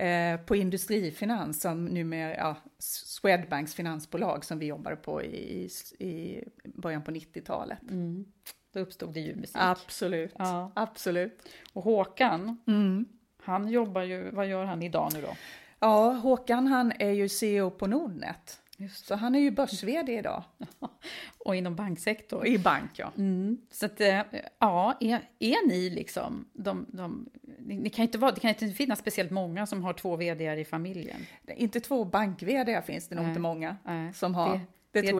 eh, på Industrifinans, som numera, ja, Swedbanks finansbolag som vi jobbade på i, i början på 90-talet. Då uppstod det ljudmusik. Absolut, Ja. absolut. Och Håkan, Mm. han jobbar ju, vad gör han idag nu då? Ja, Håkan han är ju CEO på Nordnet. Just Så han är ju börs-VD idag. Och inom banksektorn. I bank, ja. Så att, eh, ja, är, är ni liksom, de, de, ni, ni kan inte vara, det kan inte finnas speciellt många som har två vd i familjen. Inte två bank-VD finns det nog inte många nej. som har. Det- Det, det- tror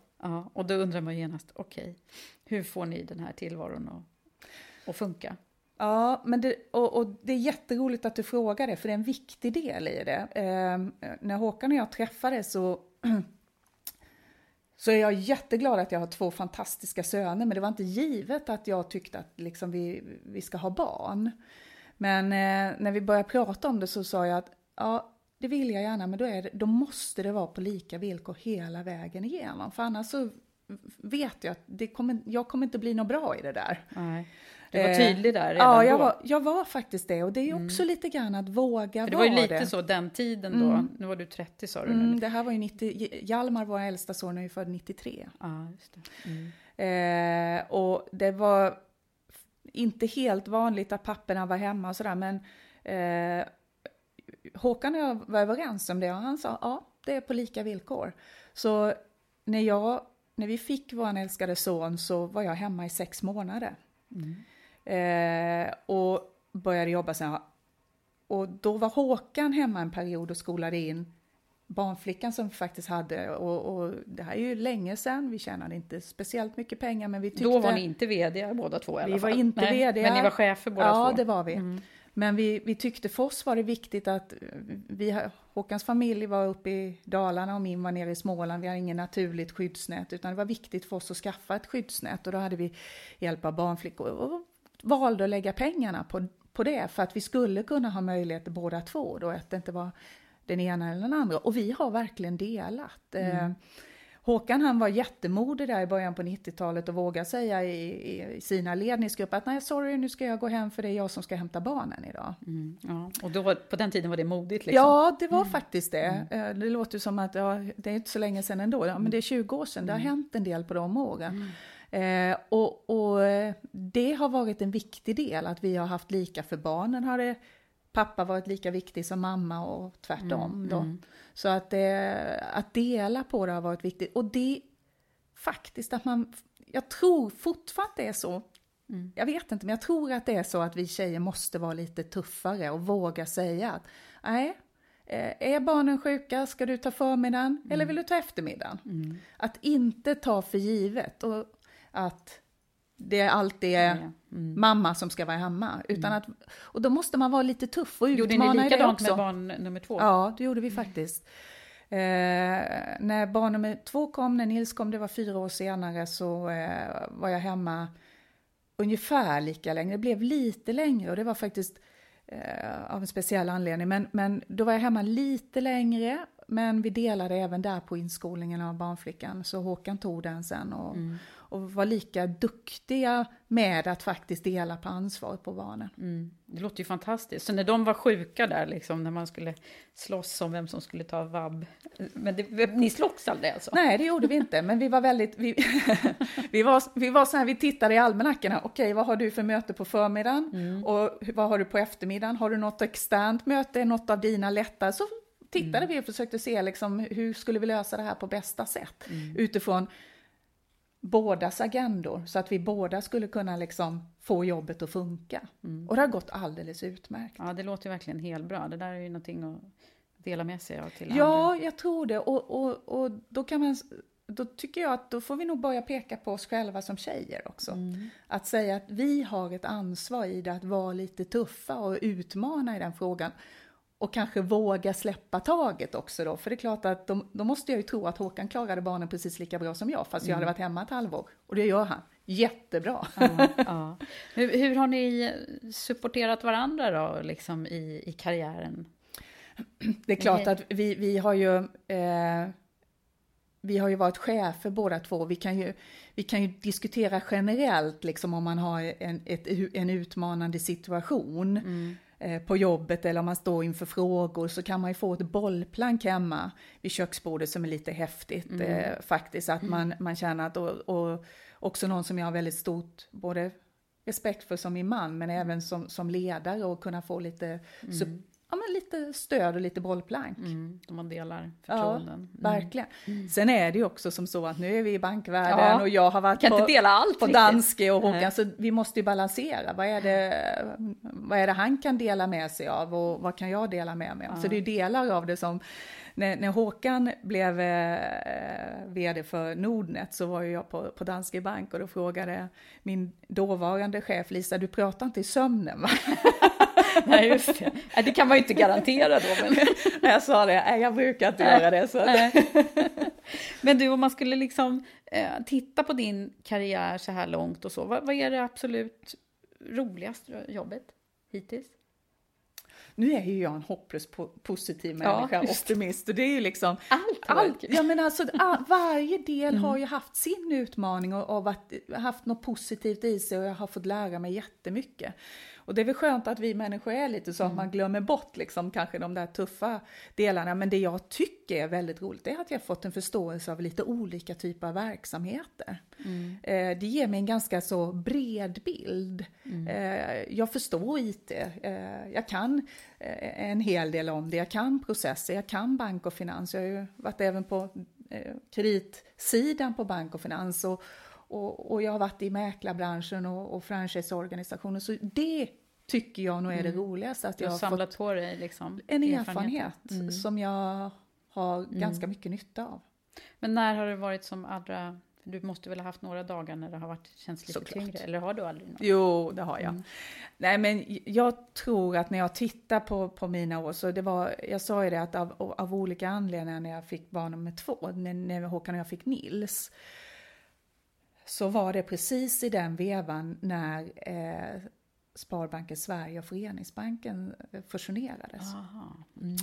Ja, och då undrar man genast, okej, hur får ni den här tillvaron att, att funka? Ja, men det, och, och det är jätteroligt att du frågar det, för det är en viktig del i det. Eh, när Håkan och jag träffades så, så är jag jätteglad att jag har två fantastiska söner, men det var inte givet att jag tyckte att liksom vi, vi ska ha barn. Men eh, när vi började prata om det så sa jag att ja, det vill jag gärna, men då, är det, då måste det vara på lika villkor hela vägen igenom. För annars så vet jag att det kommer, jag kommer inte bli något bra i det där. Nej. Du var Eh, tydlig där redan Ja, jag då. var, jag var faktiskt det. Och det är också lite grann att våga För det vara var ju lite det. så den tiden då, nu var du 30 sa du Mm, nu. det här var ju 90, Hjalmar, vår äldsta son, är ju född 93. Ja, just det. Mm. Eh, och det var inte helt vanligt att papporna var hemma och sådär, men eh, Håkan och jag var överens om det och han sa ja, det är på lika villkor. Så när, jag, när vi fick vår älskade son så var jag hemma i sex månader. Eh, och började jobba sen. Och då var Håkan hemma en period och skolade in barnflickan som vi faktiskt hade. Och, och det här är ju länge sedan, vi tjänade inte speciellt mycket pengar men vi tyckte... Då var ni inte vd båda två i alla Vi var fall. inte Nej, vd. Men ni var chefer båda ja, två. Mm. det var vi. Men vi, vi tyckte för oss var det viktigt att vi, Håkans familj var uppe i Dalarna och min var nere i Småland. Vi har ingen naturligt skyddsnät utan det var viktigt för oss att skaffa ett skyddsnät och då hade vi hjälp av barnflickor och valde att lägga pengarna på, på det för att vi skulle kunna ha möjlighet båda två då att det inte var den ena eller den andra. Och vi har verkligen delat. Mm. Håkan han var jättemodig där i början på 90-talet och vågade säga i, i, sina ledningsgrupper att nej sorry nu ska jag gå hem för det är jag som ska hämta barnen idag. Mm, ja. Och då, på den tiden var det modigt? Liksom. Ja, det var mm. faktiskt det. Mm. Det låter som att ja, det är inte så länge sedan ändå, ja, men det är 20 år sedan, det har mm. hänt en del på de åren. Mm. Eh, och, och, det har varit en viktig del, att vi har haft lika för barnen har det pappa varit lika viktig som mamma och tvärtom. Mm, då. Så att, det, att dela på det har varit viktigt. Och det faktiskt att man, jag tror fortfarande det är så, mm. jag vet inte, men jag tror att det är så att vi tjejer måste vara lite tuffare och våga säga att nej, eh, är barnen sjuka, ska du ta förmiddagen mm. eller vill du ta eftermiddagen? Mm. Att inte ta för givet och att det alltid är mm. mamma som ska vara hemma. Utan att, och då måste man vara lite tuff och utmana Gjorde ni likadant med barn nummer två? Ja, det gjorde vi faktiskt. Eh, när barn nummer två kom, när Nils kom, det var fyra år senare, så eh, var jag hemma ungefär lika länge. Det blev lite längre och det var faktiskt eh, av en speciell anledning. Men, men då var jag hemma lite längre, men vi delade även där på inskolningen av barnflickan. Så Håkan tog den sen och, mm och var lika duktiga med att faktiskt dela på ansvaret på barnen. Mm. Det låter ju fantastiskt. Så när de var sjuka där, liksom, när man skulle slåss om vem som skulle ta vab, men det, ni slogs aldrig alltså? Nej, det gjorde vi inte, men vi var väldigt, vi, vi var, vi var så här, vi tittade i almanackorna, okej, vad har du för möte på förmiddagen? Mm. Och vad har du på eftermiddagen? Har du något externt möte, något av dina lättare? Så tittade mm. vi och försökte se liksom, hur skulle vi lösa det här på bästa sätt mm. utifrån bådas agendor så att vi båda skulle kunna liksom få jobbet att funka. Mm. Och det har gått alldeles utmärkt. Ja, det låter ju verkligen helt bra. Det där är ju någonting att dela med sig av till Ja, andra. jag tror det. Och, och, och då kan man då tycker jag att då får vi nog börja peka på oss själva som tjejer också. Mm. Att säga att vi har ett ansvar i det att vara lite tuffa och utmana i den frågan och kanske våga släppa taget också då. För det är klart att då, då måste jag ju tro att Håkan klarade barnen precis lika bra som jag, fast jag hade mm. varit hemma ett halvår. Och det gör han. Jättebra. Ja, ja. Hur, hur, har ni supporterat varandra då, liksom i, i karriären? Det är klart att vi, vi har ju eh, vi har ju varit chefer båda två. Vi kan ju, vi kan ju diskutera generellt liksom om man har en, ett, en utmanande situation. Mm. Eh, på jobbet eller om man står inför frågor så kan man ju få ett bollplank hemma vid köksbordet som är lite häftigt mm. eh, faktiskt. Att man, mm. man känner att, och, och, också någon som jag har väldigt stort både respekt för som min man men även som, som ledare och kunna få lite mm ja, men lite stöd och lite bollplank. Mm, om man delar förtroenden. Ja, mm. verkligen. Mm. Sen är det ju också som så att nu är vi i bankvärlden ja, och jag har varit kan på, inte dela allt på Danske och Håkan, så vi måste ju balansera. Vad är, det, vad är det han kan dela med sig av och vad kan jag dela med mig av? Ja. Så det är delar av det som när, när Håkan blev eh, vd för Nordnet så var jag på, på Danske Bank och då frågade min dåvarande chef Lisa, du pratar inte i sömnen va? Nej, just det. Det kan man ju inte garantera då. Men... jag sa det, nej, jag brukar inte göra det. Så. men du, om man skulle liksom eh, titta på din karriär så här långt och så, vad, vad är det absolut roligaste jobbet hittills? nu är ju jag en hopplöst positiv människa, ja, optimist. Och det är ju liksom... Allt, allt ja, men alltså, Varje del mm. har ju haft sin utmaning och, och varit, haft något positivt i sig och jag har fått lära mig jättemycket. Och det är väl skönt att vi människor är lite så mm. att man glömmer bort liksom kanske de där tuffa delarna. Men det jag tycker är väldigt roligt är att jag fått en förståelse av lite olika typer av verksamheter. Mm. Eh, det ger mig en ganska så bred bild. Mm. Eh, jag förstår IT, eh, jag kan en hel del om det, jag kan processer, jag kan bank och finans. Jag har ju varit även på kreditsidan på bank och finans. Och, och, och, jag har varit i mäklarbranschen och, och franchiseorganisationer. Så det tycker jag nog är det mm. roligaste. Att du har, har samlat på dig liksom en erfarenhet mm. som jag har mm. ganska mycket nytta av. Men när har det varit som allra du måste väl ha haft några dagar när det har varit, känts lite Såklart. tyngre? Eller har du aldrig något? Jo, det har jag. Mm. Nej, men jag tror att när jag tittar på, på mina år, så det var, jag sa ju det att av, av olika anledningar när jag fick barn nummer två, när, när Håkan och jag fick Nils, så var det precis i den vevan när eh, Sparbanken Sverige och Föreningsbanken fusionerades. Mm.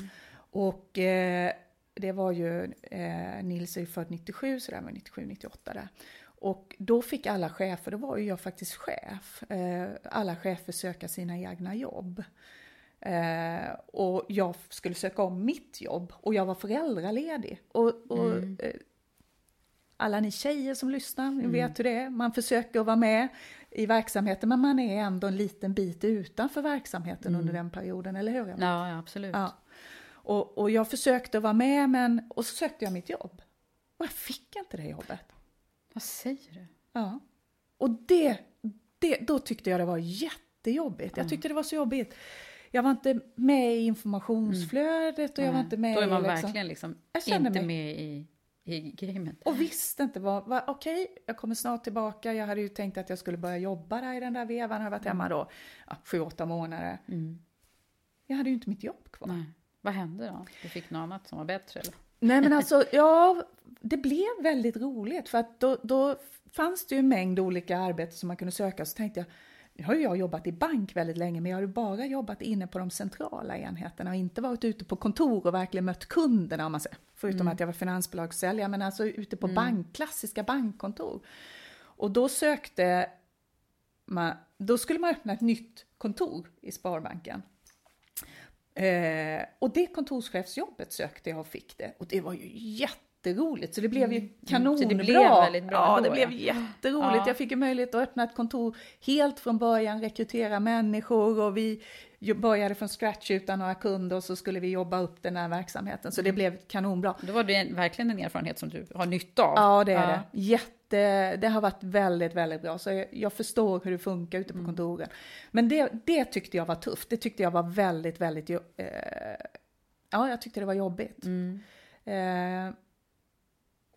Och eh, det var ju, eh, Nils är ju född 97, så det var 97, 98 där. Och då fick alla chefer, då var ju jag faktiskt chef, eh, alla chefer söka sina egna jobb. Eh, och jag skulle söka om mitt jobb och jag var föräldraledig. Och, och Mm. Alla ni tjejer som lyssnar, ni Mm. vet hur det är. Man försöker vara med i verksamheten men man är ändå en liten bit utanför verksamheten under den perioden, eller hur? Mm. Ja, absolut. Ja. Och, och jag försökte vara med men, och så sökte jag mitt jobb. Och jag fick inte det jobbet. Vad säger du? Ja. Och det, det, då tyckte jag det var jättejobbigt. Jag tyckte det var så jobbigt. Jag var inte med i informationsflödet och jag var inte med Då är man liksom, verkligen liksom inte med i, i gamet. Och visste inte vad, vad okej, jag kommer snart tillbaka. Jag hade ju tänkt att jag skulle börja jobba där i den där vevan. Jag har varit hemma då ja, sju, åtta månader. Mm. Jag hade ju inte mitt jobb kvar. Nej. Vad hände då? Du fick något annat som var bättre? Eller? Nej men alltså, ja, det blev väldigt roligt för att då, då fanns det ju en mängd olika arbeten som man kunde söka. Så tänkte jag, nu har jag jobbat i bank väldigt länge men jag har bara jobbat inne på de centrala enheterna och inte varit ute på kontor och verkligen mött kunderna om man säger. Förutom att jag var finansbolagssäljare men alltså ute på bank, klassiska bankkontor. Och då sökte man, då skulle man öppna ett nytt kontor i Sparbanken. Eh, och det kontorschefsjobbet sökte jag och fick det. Och det var ju jätteroligt, så det blev ju kanonbra. Så det blev väldigt bra Ja, det blev ja. jätteroligt. Ja. Jag fick ju möjlighet att öppna ett kontor helt från början, rekrytera människor och vi började från scratch utan några kunder och så skulle vi jobba upp den här verksamheten. Så det blev kanonbra. Då var det en, verkligen en erfarenhet som du har nytta av. Ja, det är det. Jätte, det har varit väldigt, väldigt bra. Så jag, jag förstår hur det funkar ute på kontoren. Men det, det tyckte jag var tufft. Det tyckte jag var väldigt, väldigt... Eh, ja, jag tyckte det var jobbigt. Eh,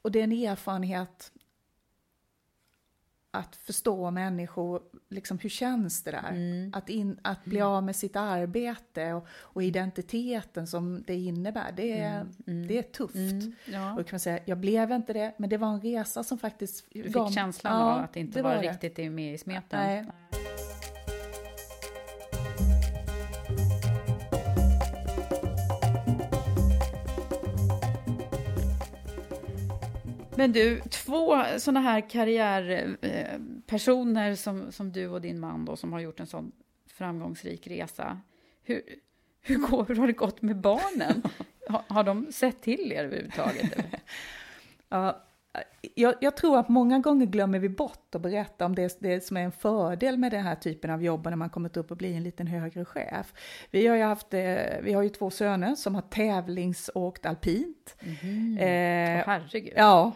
och det är en erfarenhet att förstå människor, liksom hur känns det där? Att, in, att bli av med sitt arbete och, och identiteten som det innebär, det är, det är tufft. Ja. Och kan man säga, jag blev inte det, men det var en resa som faktiskt Du fick gav- känslan Ja, av att inte det vara var det. riktigt med i smeten. Nej. Men du, två sådana här karriärpersoner som, som du och din man då, som har gjort en sån framgångsrik resa. Hur, hur, går, hur har det gått med barnen? Har, har de sett till er överhuvudtaget? eller? Ja, jag, jag tror att många gånger glömmer vi bort att berätta om det, det som är en fördel med den här typen av jobb när man kommit upp och blir en liten högre chef. Vi har ju, haft, eh, vi har ju två söner som har tävlingsåkt alpint. Åh, Eh, herregud. ja,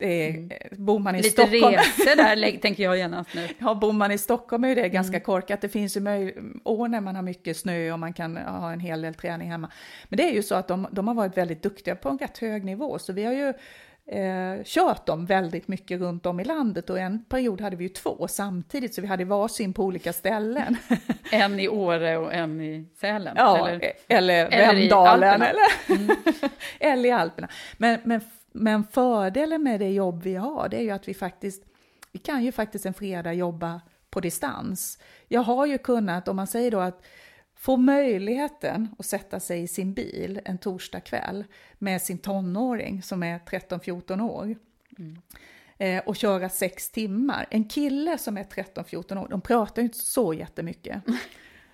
det är, bor man i Lite Stockholm. resor där, tänker jag genast nu. Ja, bor man i Stockholm är det ganska Mm. korkat. Det finns ju år när man har mycket snö och man kan ha en hel del träning hemma. Men det är ju så att de, de har varit väldigt duktiga på en rätt hög nivå, så vi har ju eh, kört dem väldigt mycket runt om i landet och en period hade vi ju två samtidigt, så vi hade varsin på olika ställen. En i Åre och en i Sälen. Ja, eller? eller, eller i Vemdalen Alperna. Mm. eller, eller i Alperna. Men, men, men fördelen med det jobb vi har, det är ju att vi faktiskt, vi kan ju faktiskt en fredag jobba på distans. Jag har ju kunnat, om man säger då att få möjligheten att sätta sig i sin bil en torsdag kväll med sin tonåring som är 13-14 år eh, och köra sex timmar. En kille som är 13-14 år, de pratar ju inte så jättemycket.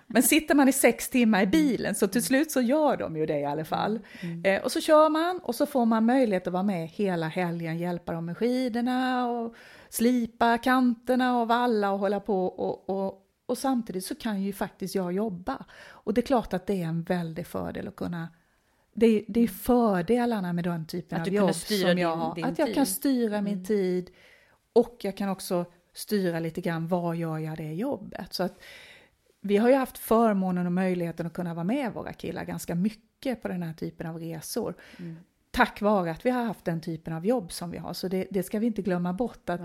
Men sitter man i sex timmar i bilen så till slut så gör de ju det i alla fall. Eh, och så kör man och så får man möjlighet att vara med hela helgen, hjälpa dem med skidorna och slipa kanterna och valla och hålla på och, och, och samtidigt så kan ju faktiskt jag jobba. Och det är klart att det är en väldig fördel att kunna det det är fördelarna med den typen Att av jobb som jag din- har. din att jag kan tid. styra min tid och jag kan också styra lite grann var gör jag det jobbet. Så att vi har ju haft förmånen och möjligheten att kunna vara med våra killar ganska mycket på den här typen av resor. Tack vare att vi har haft den typen av jobb som vi har. Så det, det ska vi inte glömma bort. att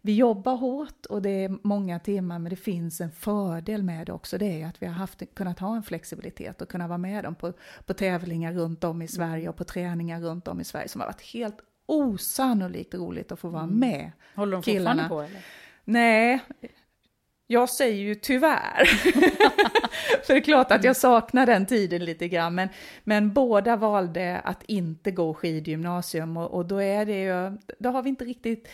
Vi jobbar hårt och det är många timmar men det finns en fördel med det också. Det är att vi har haft, kunnat ha en flexibilitet och kunna vara med dem på, på tävlingar runt om i Sverige och på träningar runt om i Sverige som har varit helt osannolikt roligt att få vara med Håller de killarna. fortfarande på? Eller? Nej, jag säger ju tyvärr. För det är klart att jag saknar den tiden lite grann. Men, men båda valde att inte gå skidgymnasium och, och då är det ju, då har vi inte riktigt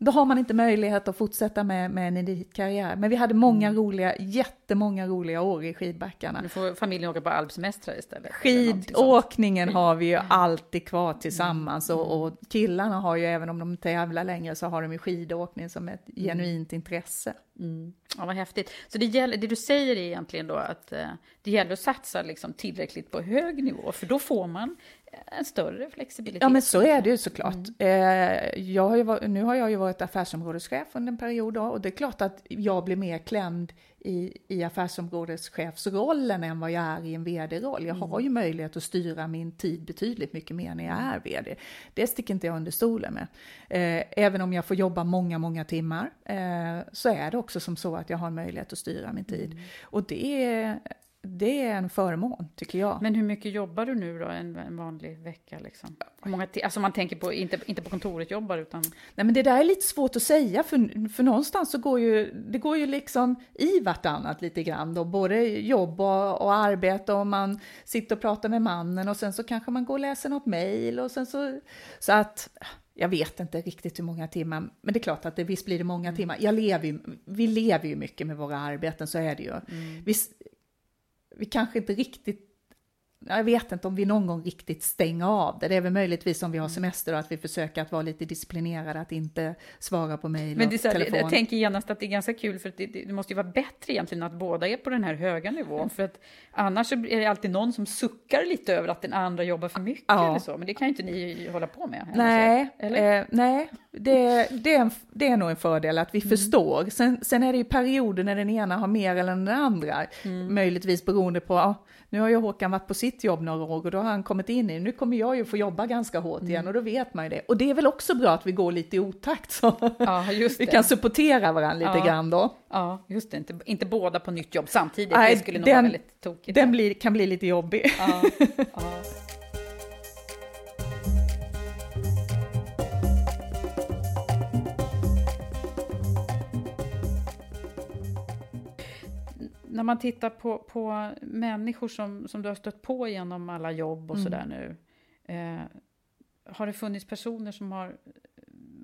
då har man inte möjlighet att fortsätta med, med en elitkarriär. Men vi hade många mm. roliga, jättemånga roliga år i skidbackarna. Nu får familjen åka på alpsemestrar istället. Skidåkningen har vi ju alltid kvar tillsammans mm. och, och, killarna har ju, även om de tävlar längre, så har de ju skidåkning som ett mm. genuint intresse. Mm. Ja, vad häftigt. Så det, gäller, det du säger är egentligen då att eh, det gäller att satsa liksom tillräckligt på hög nivå, för då får man en större flexibilitet. Ja, men så är det ju såklart. Mm. Eh, har ju, nu har jag ju varit affärsområdeschef under en period då, och det är klart att jag blir mer klämd i, i affärsområdeschefsrollen än vad jag är i en vd-roll. Jag har mm. ju möjlighet att styra min tid betydligt mycket mer när jag är vd. Det sticker inte jag under stolen med. Eh, även om jag får jobba många, många timmar eh, så är det också som så att jag har möjlighet att styra min tid. Mm. Och det är det är en förmån, tycker jag. Men hur mycket jobbar du nu då, en, en vanlig vecka? Liksom? Hur många alltså man tänker på, inte, inte på kontoret jobbar, utan... Nej, men det där är lite svårt att säga, för, för någonstans så går ju, det går ju liksom i vartannat lite grann då, både jobb och, och arbete och man sitter och pratar med mannen och sen så kanske man går och läser något mejl och sen så, så att jag vet inte riktigt hur många timmar, men det är klart att det, visst blir det många mm. timmar. Jag lever ju, vi lever ju mycket med våra arbeten, så är det ju. Mm. Vi, vi kanske inte riktigt jag vet inte om vi någon gång riktigt stänger av det. Det är väl möjligtvis om vi har mm. semester och att vi försöker att vara lite disciplinerade, att inte svara på mejl och så, telefon. Jag tänker genast att det är ganska kul, för det, det, måste ju vara bättre egentligen att båda är på den här höga nivån, mm. för att annars är det alltid någon som suckar lite över att den andra jobbar för mycket ja. eller så, men det kan ju inte ni hålla på med. Nej, eh, nej det, det, är en, det är nog en fördel att vi mm. förstår. Sen, sen är det ju perioder när den ena har mer än den andra, mm. möjligtvis beroende på ja, nu har ju Håkan varit på sitt jobb några år och då har han kommit in i, nu kommer jag ju få jobba ganska hårt igen mm. och då vet man ju det. Och det är väl också bra att vi går lite i otakt så ja, vi kan supportera varandra lite ja. grann då. Ja, just det, inte, inte båda på nytt jobb samtidigt, Nej, det skulle nog den, vara väldigt tokigt. Den blir, kan bli lite jobbig. Ja, när man tittar på, på människor som, som du har stött på genom alla jobb och mm. sådär nu. Eh, har det funnits personer som har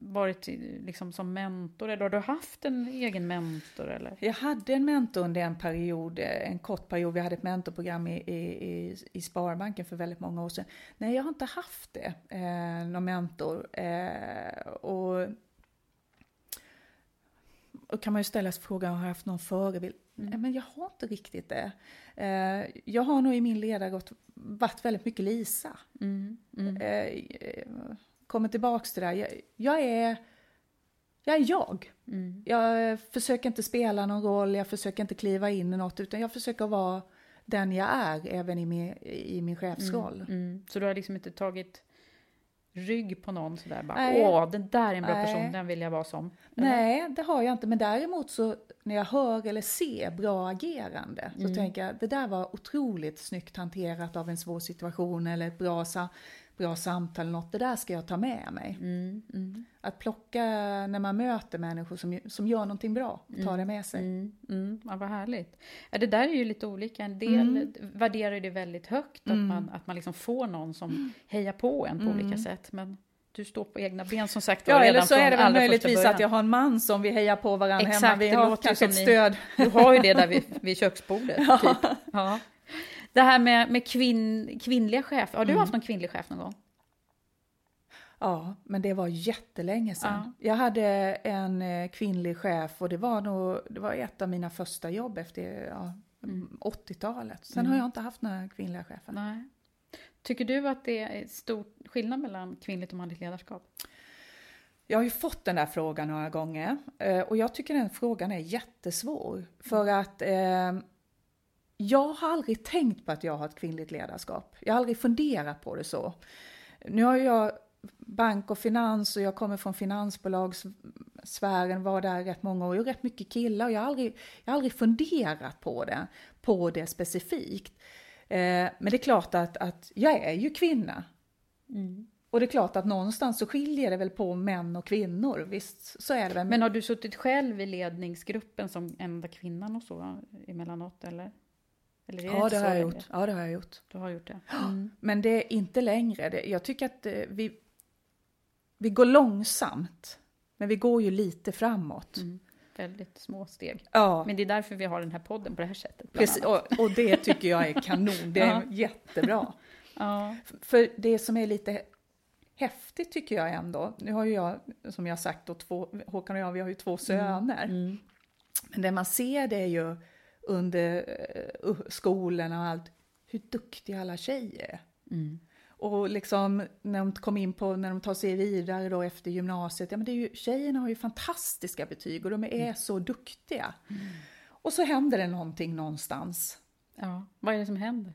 varit liksom som mentor eller har du haft en egen mentor? Eller? Jag hade en mentor under en period, en kort period. Vi hade ett mentorprogram i, i, i Sparbanken för väldigt många år sedan. Nej, jag har inte haft det, eh, någon mentor. Eh, och och kan man ju ställa sig frågan, har jag haft någon förebild? Mm. Men jag har inte riktigt det. Eh, jag har nog i min ledargått varit väldigt mycket Lisa. Mm. Mm. Eh, kommer tillbaks till det där. Jag, jag, är jag. Är jag. Mm. jag försöker inte spela någon roll, jag försöker inte kliva in i något, utan jag försöker vara den jag är, även i min, i min chefsroll. Mm. Mm. Så du har liksom inte tagit rygg på någon sådär bara, Nej. åh, den där är en bra Nej. person, den vill jag vara som. Eller? Nej, det har jag inte, men däremot så när jag hör eller ser bra agerande så mm. tänker jag, det där var otroligt snyggt hanterat av en svår situation eller ett bra, bra samtal, något, det där ska jag ta med mig. Mm. Mm. Att plocka när man möter människor som, som gör någonting bra, ta det med sig. Mm. mm. Ja, vad härligt. Ja, det där är ju lite olika, en del mm. värderar det väldigt högt, att man, att man liksom får någon som hejar på en på olika sätt. Men du står på egna ben som sagt Ja, eller så är det möjligtvis att jag har en man som vi hejar på varandra Exakt, hemma. Vi har kanske ett stöd. Du har ju det där vid, vid köksbordet. ja. Typ. Ja. Det här med, med kvinn, kvinnliga chefer, har du mm. haft någon kvinnlig chef någon gång? Ja, men det var jättelänge sedan. Ja. Jag hade en eh, kvinnlig chef och det var nog det var ett av mina första jobb efter ja, mm. 80-talet. Sen mm. har jag inte haft några kvinnliga chefer. Nej. Tycker du att det är stor skillnad mellan kvinnligt och manligt ledarskap? Jag har ju fått den där frågan några gånger eh, och jag tycker den frågan är jättesvår. För att eh, jag har aldrig tänkt på att jag har ett kvinnligt ledarskap. Jag har aldrig funderat på det så. Nu har jag bank och finans och jag kommer från finansbolagssfären, var där rätt många år, och rätt mycket killar och jag har aldrig, jag har aldrig funderat på det, på det specifikt. Eh, men det är klart att, att jag är ju kvinna. Mm. och det är klart att någonstans så skiljer det väl på män och kvinnor, visst så är det väl. Men har du suttit själv i ledningsgruppen som enda kvinnan och så emellanåt eller? Eller är ja, det har jag längre? gjort. Ja, det har jag gjort. Du har gjort det? Mm. Men det är inte längre. Jag tycker att eh, vi, vi går långsamt, men vi går ju lite framåt. Mm. Väldigt små steg. Ja, Men det är därför vi har den här podden på det här sättet. precis. Och, och det tycker jag är kanon. Det är Ja. jättebra. Ja. För det som är lite häftigt tycker jag ändå, nu har ju jag, som jag sagt, då, två, Håkan och jag, vi har ju två söner. Mm. Men det man ser det är ju under uh, skolorna och allt, hur duktiga alla tjejer är. Mm. Och liksom när de kom in på, när de tar sig vidare då efter gymnasiet, ja men det är ju, tjejerna har ju fantastiska betyg och de är Mm. så duktiga. Och så händer det någonting någonstans. ja. Vad är det som händer?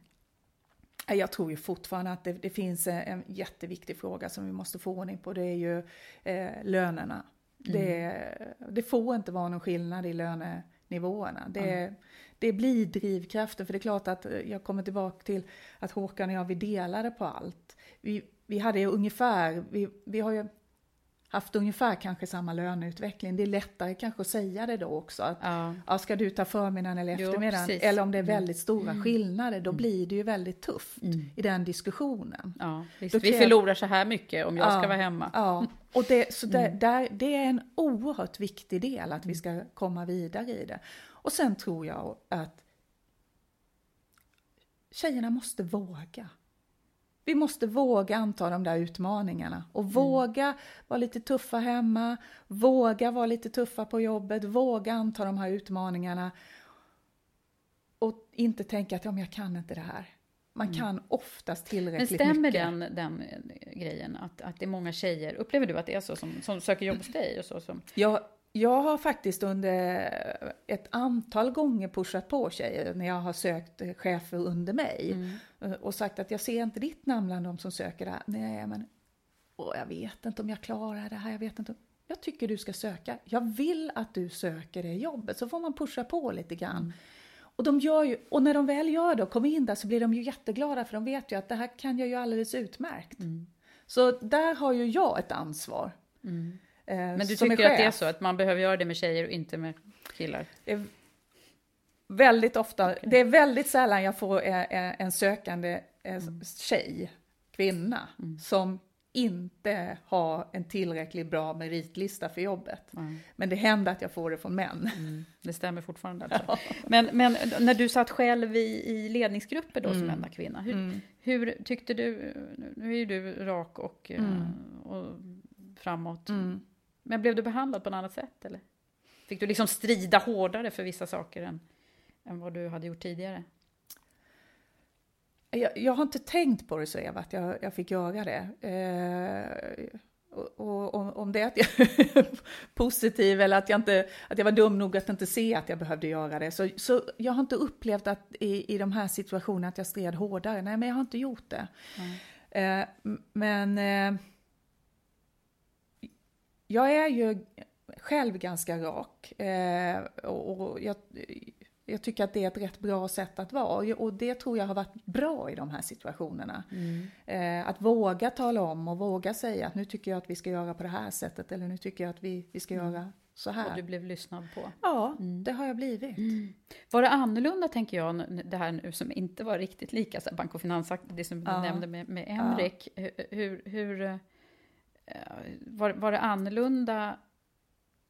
Ja, Jag tror ju fortfarande att det, det finns en, en jätteviktig fråga som vi måste få ordning på, det är ju eh, lönerna. Det, det får inte vara någon skillnad i lönenivåerna. Det, det blir drivkraften, för det är klart att eh, jag kommer tillbaka till att Håkan och jag, vi delade på allt. Vi, vi hade ju ungefär, vi, vi har ju haft ungefär kanske samma löneutveckling. Det är lättare kanske att säga det då också. Att, Ja. ja, ska du ta förmiddagen eller Jo, eftermiddagen? precis. eller om det är Mm. väldigt stora skillnader, då blir det ju väldigt tufft Mm. i den diskussionen. Ja, Vi förlorar så här mycket om jag Ja, ska vara hemma. Ja, och det, så där, Mm. där, det är en oerhört viktig del att vi ska komma vidare i det. Och sen tror jag att tjejerna måste våga. Vi måste våga anta de där utmaningarna och Mm. våga vara lite tuffa hemma, våga vara lite tuffa på jobbet, våga anta de här utmaningarna och inte tänka att ja, men jag kan inte det här. Man kan oftast Mm. Men tillräckligt stämmer mycket. den, den eh, grejen att, att det är många tjejer, upplever du att det är så som, som söker jobb hos dig och så som Jag, jag har faktiskt under ett antal gånger pushat på tjejer när jag har sökt chefer under mig eh, och sagt att jag ser inte ditt namn bland de som söker det här. Nej, men åh, jag vet inte om jag klarar det här. Jag vet inte. Jag tycker du ska söka. Jag vill att du söker det jobbet. Så får man pusha på lite grann. Och, de gör ju, och när de väl gör det och kommer in där så blir de ju jätteglada för de vet ju att det här kan jag ju alldeles utmärkt. Så där har ju jag ett ansvar. Eh, Men du tycker att det är så att man behöver göra det med tjejer och inte med killar? Väldigt ofta, det är väldigt sällan jag får eh, eh, en sökande eh, tjej, kvinna, som inte har en tillräckligt bra meritlista för jobbet. Men det händer att jag får det från män. Det stämmer fortfarande alltså. men, men när du satt själv i, i ledningsgrupper då som Mm. enda kvinna, hur, hur tyckte du, nu är ju du rak och, eh, Mm. och framåt, men blev du behandlad på något annat sätt eller? Fick du liksom strida hårdare för vissa saker än, än vad du hade gjort tidigare? Jag, jag har inte tänkt på det så Eva, att jag, jag fick göra det. Eh, och, och, om- om det är att jag är positiv eller att jag, inte, att jag var dum nog att inte se att jag behövde göra det. Så, så jag har inte upplevt att i, i de här situationerna att jag stred hårdare. Nej, men jag har inte gjort det. Eh, m- men eh, jag är ju själv ganska rak. Eh, och och jag, jag tycker att det är ett rätt bra sätt att vara. Och- Och det tror jag har varit bra i de här situationerna. Eh, att våga tala om och våga säga att nu tycker jag att vi ska göra på det här sättet. Eller nu tycker jag att vi, vi ska göra så Och här. du blev lyssnad på? Ja, det har jag blivit. Var det annorlunda, tänker jag, det här nu som inte var riktigt lika, så här bank och finans, det som du Ja. nämnde med, med Emrik. Hur, hur, hur var, var det annorlunda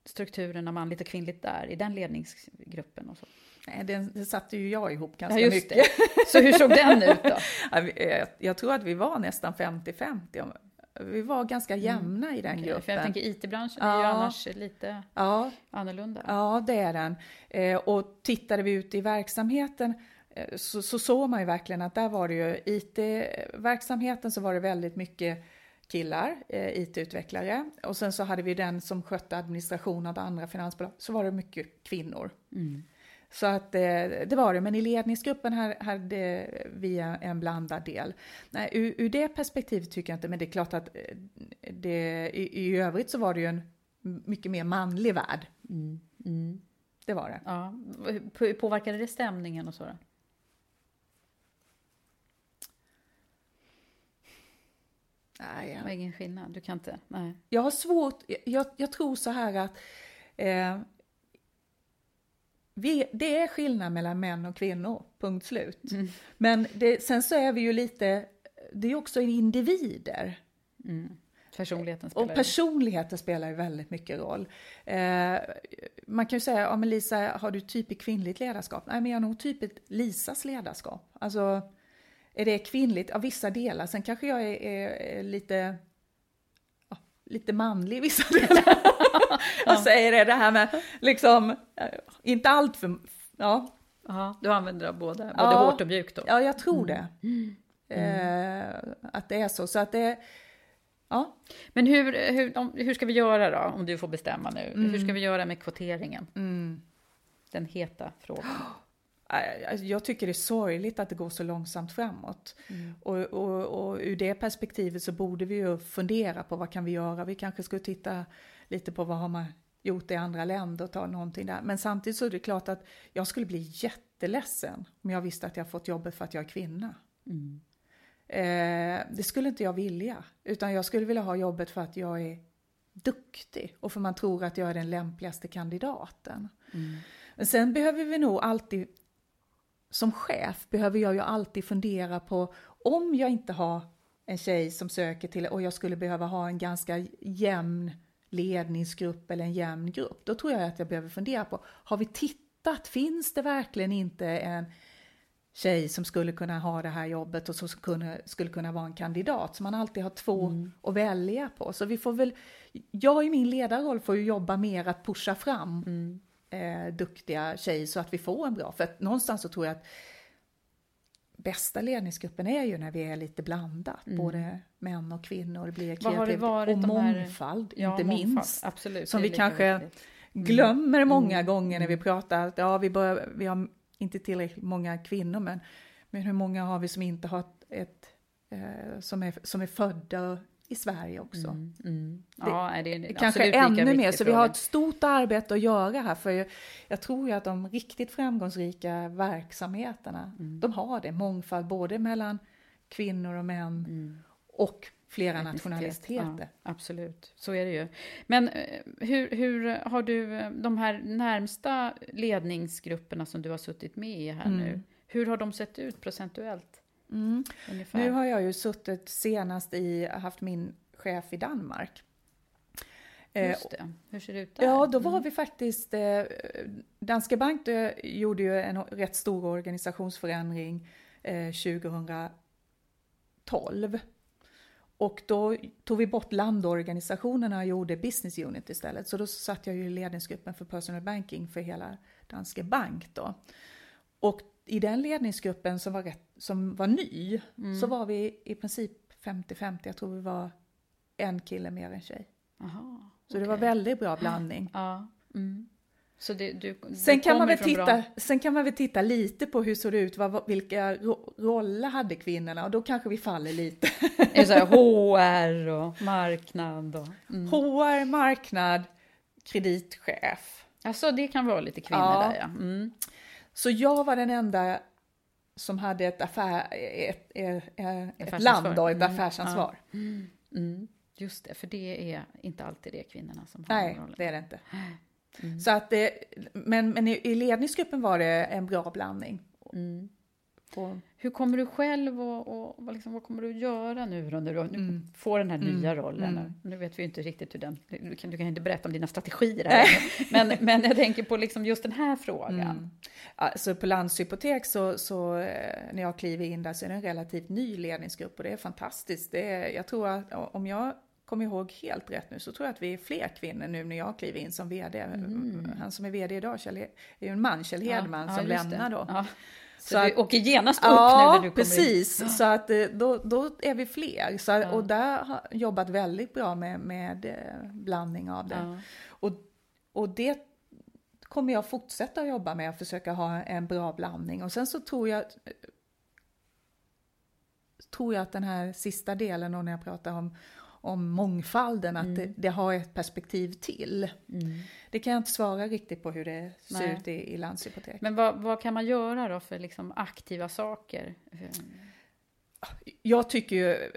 strukturerna manligt och kvinnligt där, i den ledningsgruppen och så? Nej, det satte ju jag ihop Ja, ganska just mycket. det. Så hur såg den ut då? Ja, eh, Jag tror att vi var nästan 50-50. om- Vi var ganska jämna i den Okej, gruppen. För jag tänker IT-branschen är ju Ja. annars lite Ja, annorlunda. Ja, det är den. Eh, och tittade vi ut i verksamheten eh, så, så såg man ju verkligen att där var det ju IT-verksamheten så var det väldigt mycket killar, eh, IT-utvecklare. Och sen så hade vi den som skötte administration av andra finansbolag, så var det mycket kvinnor. Så att eh, det var det, men i ledningsgruppen här hade vi en blandad del. Nej, ur, ur det perspektivet tycker jag inte, men det är klart att eh, det, i, i övrigt så var det ju en mycket mer manlig värld. Det var det. Ja. Påverkade det stämningen och så? Då? Nej, Det var ingen skillnad, du kan inte? Nej. Jag har svårt, jag, jag tror så här att eh, vi, det är skillnad mellan män och kvinnor, punkt slut. Mm. Men det, sen så är vi ju lite, det är också individer. Mm. Personligheten spelar Och personligheten spelar ju väldigt mycket roll. Eh, man kan ju säga, ja men Lisa, har du typiskt kvinnligt ledarskap? Nej, men jag har nog typiskt Lisas ledarskap. Alltså, är det kvinnligt? Av vissa delar. Sen kanske jag är, är, lite, lite manlig i vissa delar. Jag säger det, det här med liksom, eh, inte allt för, ja. Ja, du använder av båda, både Ja. hårt och mjukt då? Ja, jag tror det. Eh, att det är så. Så att det, ja. Men hur, hur, om, hur ska vi göra då, om du får bestämma nu? Mm. Hur ska vi göra med kvoteringen? Den heta frågan. Eh, Jag tycker det är sorgligt att det går så långsamt framåt. Och, och, och ur det perspektivet så borde vi ju fundera på vad kan vi göra. Vi kanske skulle titta lite på vad har man gjort i andra länder och ta någonting där. Men samtidigt så är det klart att jag skulle bli jätteledsen om jag visste att jag fått jobbet för att jag är kvinna. Eh, det skulle inte jag vilja, utan jag skulle vilja ha jobbet för att jag är duktig och för man tror att jag är den lämpligaste kandidaten. Men sen behöver vi nog alltid, som chef behöver jag ju alltid fundera på om jag inte har en tjej som söker till, och jag skulle behöva ha en ganska jämn ledningsgrupp eller en jämn grupp, då tror jag att jag behöver fundera på, har vi tittat, finns det verkligen inte en tjej som skulle kunna ha det här jobbet och som skulle, skulle kunna vara en kandidat, så man alltid har två att välja på. Så vi får väl, jag i min ledarroll får ju jobba mer att pusha fram eh, duktiga tjejer så att vi får en bra, för att någonstans så tror jag att bästa ledningsgruppen är ju när vi är lite blandat, både män och kvinnor, det blir och de här- mångfald, Ja, inte mångfald, minst. Absolut. Som vi kanske viktigt. glömmer många gånger när vi pratar att ja, vi, bör, vi har inte tillräckligt många kvinnor, men, men hur många har vi som inte har ett, ett eh, som, är, som är födda i Sverige också? Mm. Ja, är det är en Kanske ännu mer, så vi har ett stort arbete att göra här, för jag, jag tror ju att de riktigt framgångsrika verksamheterna, Mm. de har det, mångfald både mellan kvinnor och män och flera Mm. Nationaliteter. Ja, absolut, så är det ju. Men eh, hur, hur har du eh, de här närmsta ledningsgrupperna som du har suttit med i här Mm. nu, hur har de sett ut procentuellt? Ungefär. Nu har jag ju suttit senast i, haft min chef i Danmark. Eh, Just det, hur ser det ut där? Ja, då var vi faktiskt... Eh, Danske Bank eh, gjorde ju en rätt stor organisationsförändring eh, 2012. Och då tog vi bort landorganisationerna och gjorde business unit istället. Så då satt jag ju i ledningsgruppen för personal banking för hela Danske Bank då. Och i den ledningsgruppen som var, rätt, som var ny så var vi i princip 50-50. Jag tror vi var en kille mer än tjej. Aha, Så det var väldigt bra blandning. Ja. Mm. Så det, du, du Sen kan, man väl titta, bra- sen kan man väl titta lite på hur såg det ut, vad, vilka ro, roller hade kvinnorna och då kanske vi faller lite. Är så här HR och marknad och... Mm. HR, marknad, kreditchef. Alltså det kan vara lite kvinnor Ja. där ja. Mm. Så jag var den enda som hade ett, affär, ett, ett, ett Affärsansvar. land och ett Mm, affärsansvar. Mm. Just det, för det är inte alltid det kvinnorna som har Nej, rollen. det är det inte. Mm. Så att det, men, men i, i ledningsgruppen var det en bra blandning. Mm. Och, Hur kommer du själv och, och vad, liksom, vad kommer du göra nu då när du nu får den här nya rollen? Nu vet vi ju inte riktigt hur den... Du kan, du kan inte berätta om dina strategier här. men, men jag tänker på liksom just den här frågan. Alltså på Landshypotek så, så eh, när jag kliver in där så är det en relativt ny ledningsgrupp och det är fantastiskt. Det är, jag tror att om jag kommer ihåg helt rätt nu så tror jag att vi är fler kvinnor nu när jag kliver in som VD. Han som är VD idag Kjell, är ju en man, Kjell Hedman, Ja, som just det. lämnar då. Ja. Så, Så att- åker genast upp nu Ja, när du kommer precis. Så att eh, då, då är vi fler. Så, Ja. Och där har jag jobbat väldigt bra med, med eh, blandning av det. Ja. Och, och det kommer jag fortsätta att jobba med, att försöka ha en bra blandning. Och sen så tror jag, tror jag att den här sista delen, och när jag pratar om, om mångfalden, att det, det har ett perspektiv till. Det kan jag inte svara riktigt på hur det ser Nej. ut i, i Landshypotek. Men vad, vad kan man göra då för liksom aktiva saker? Jag tycker ju,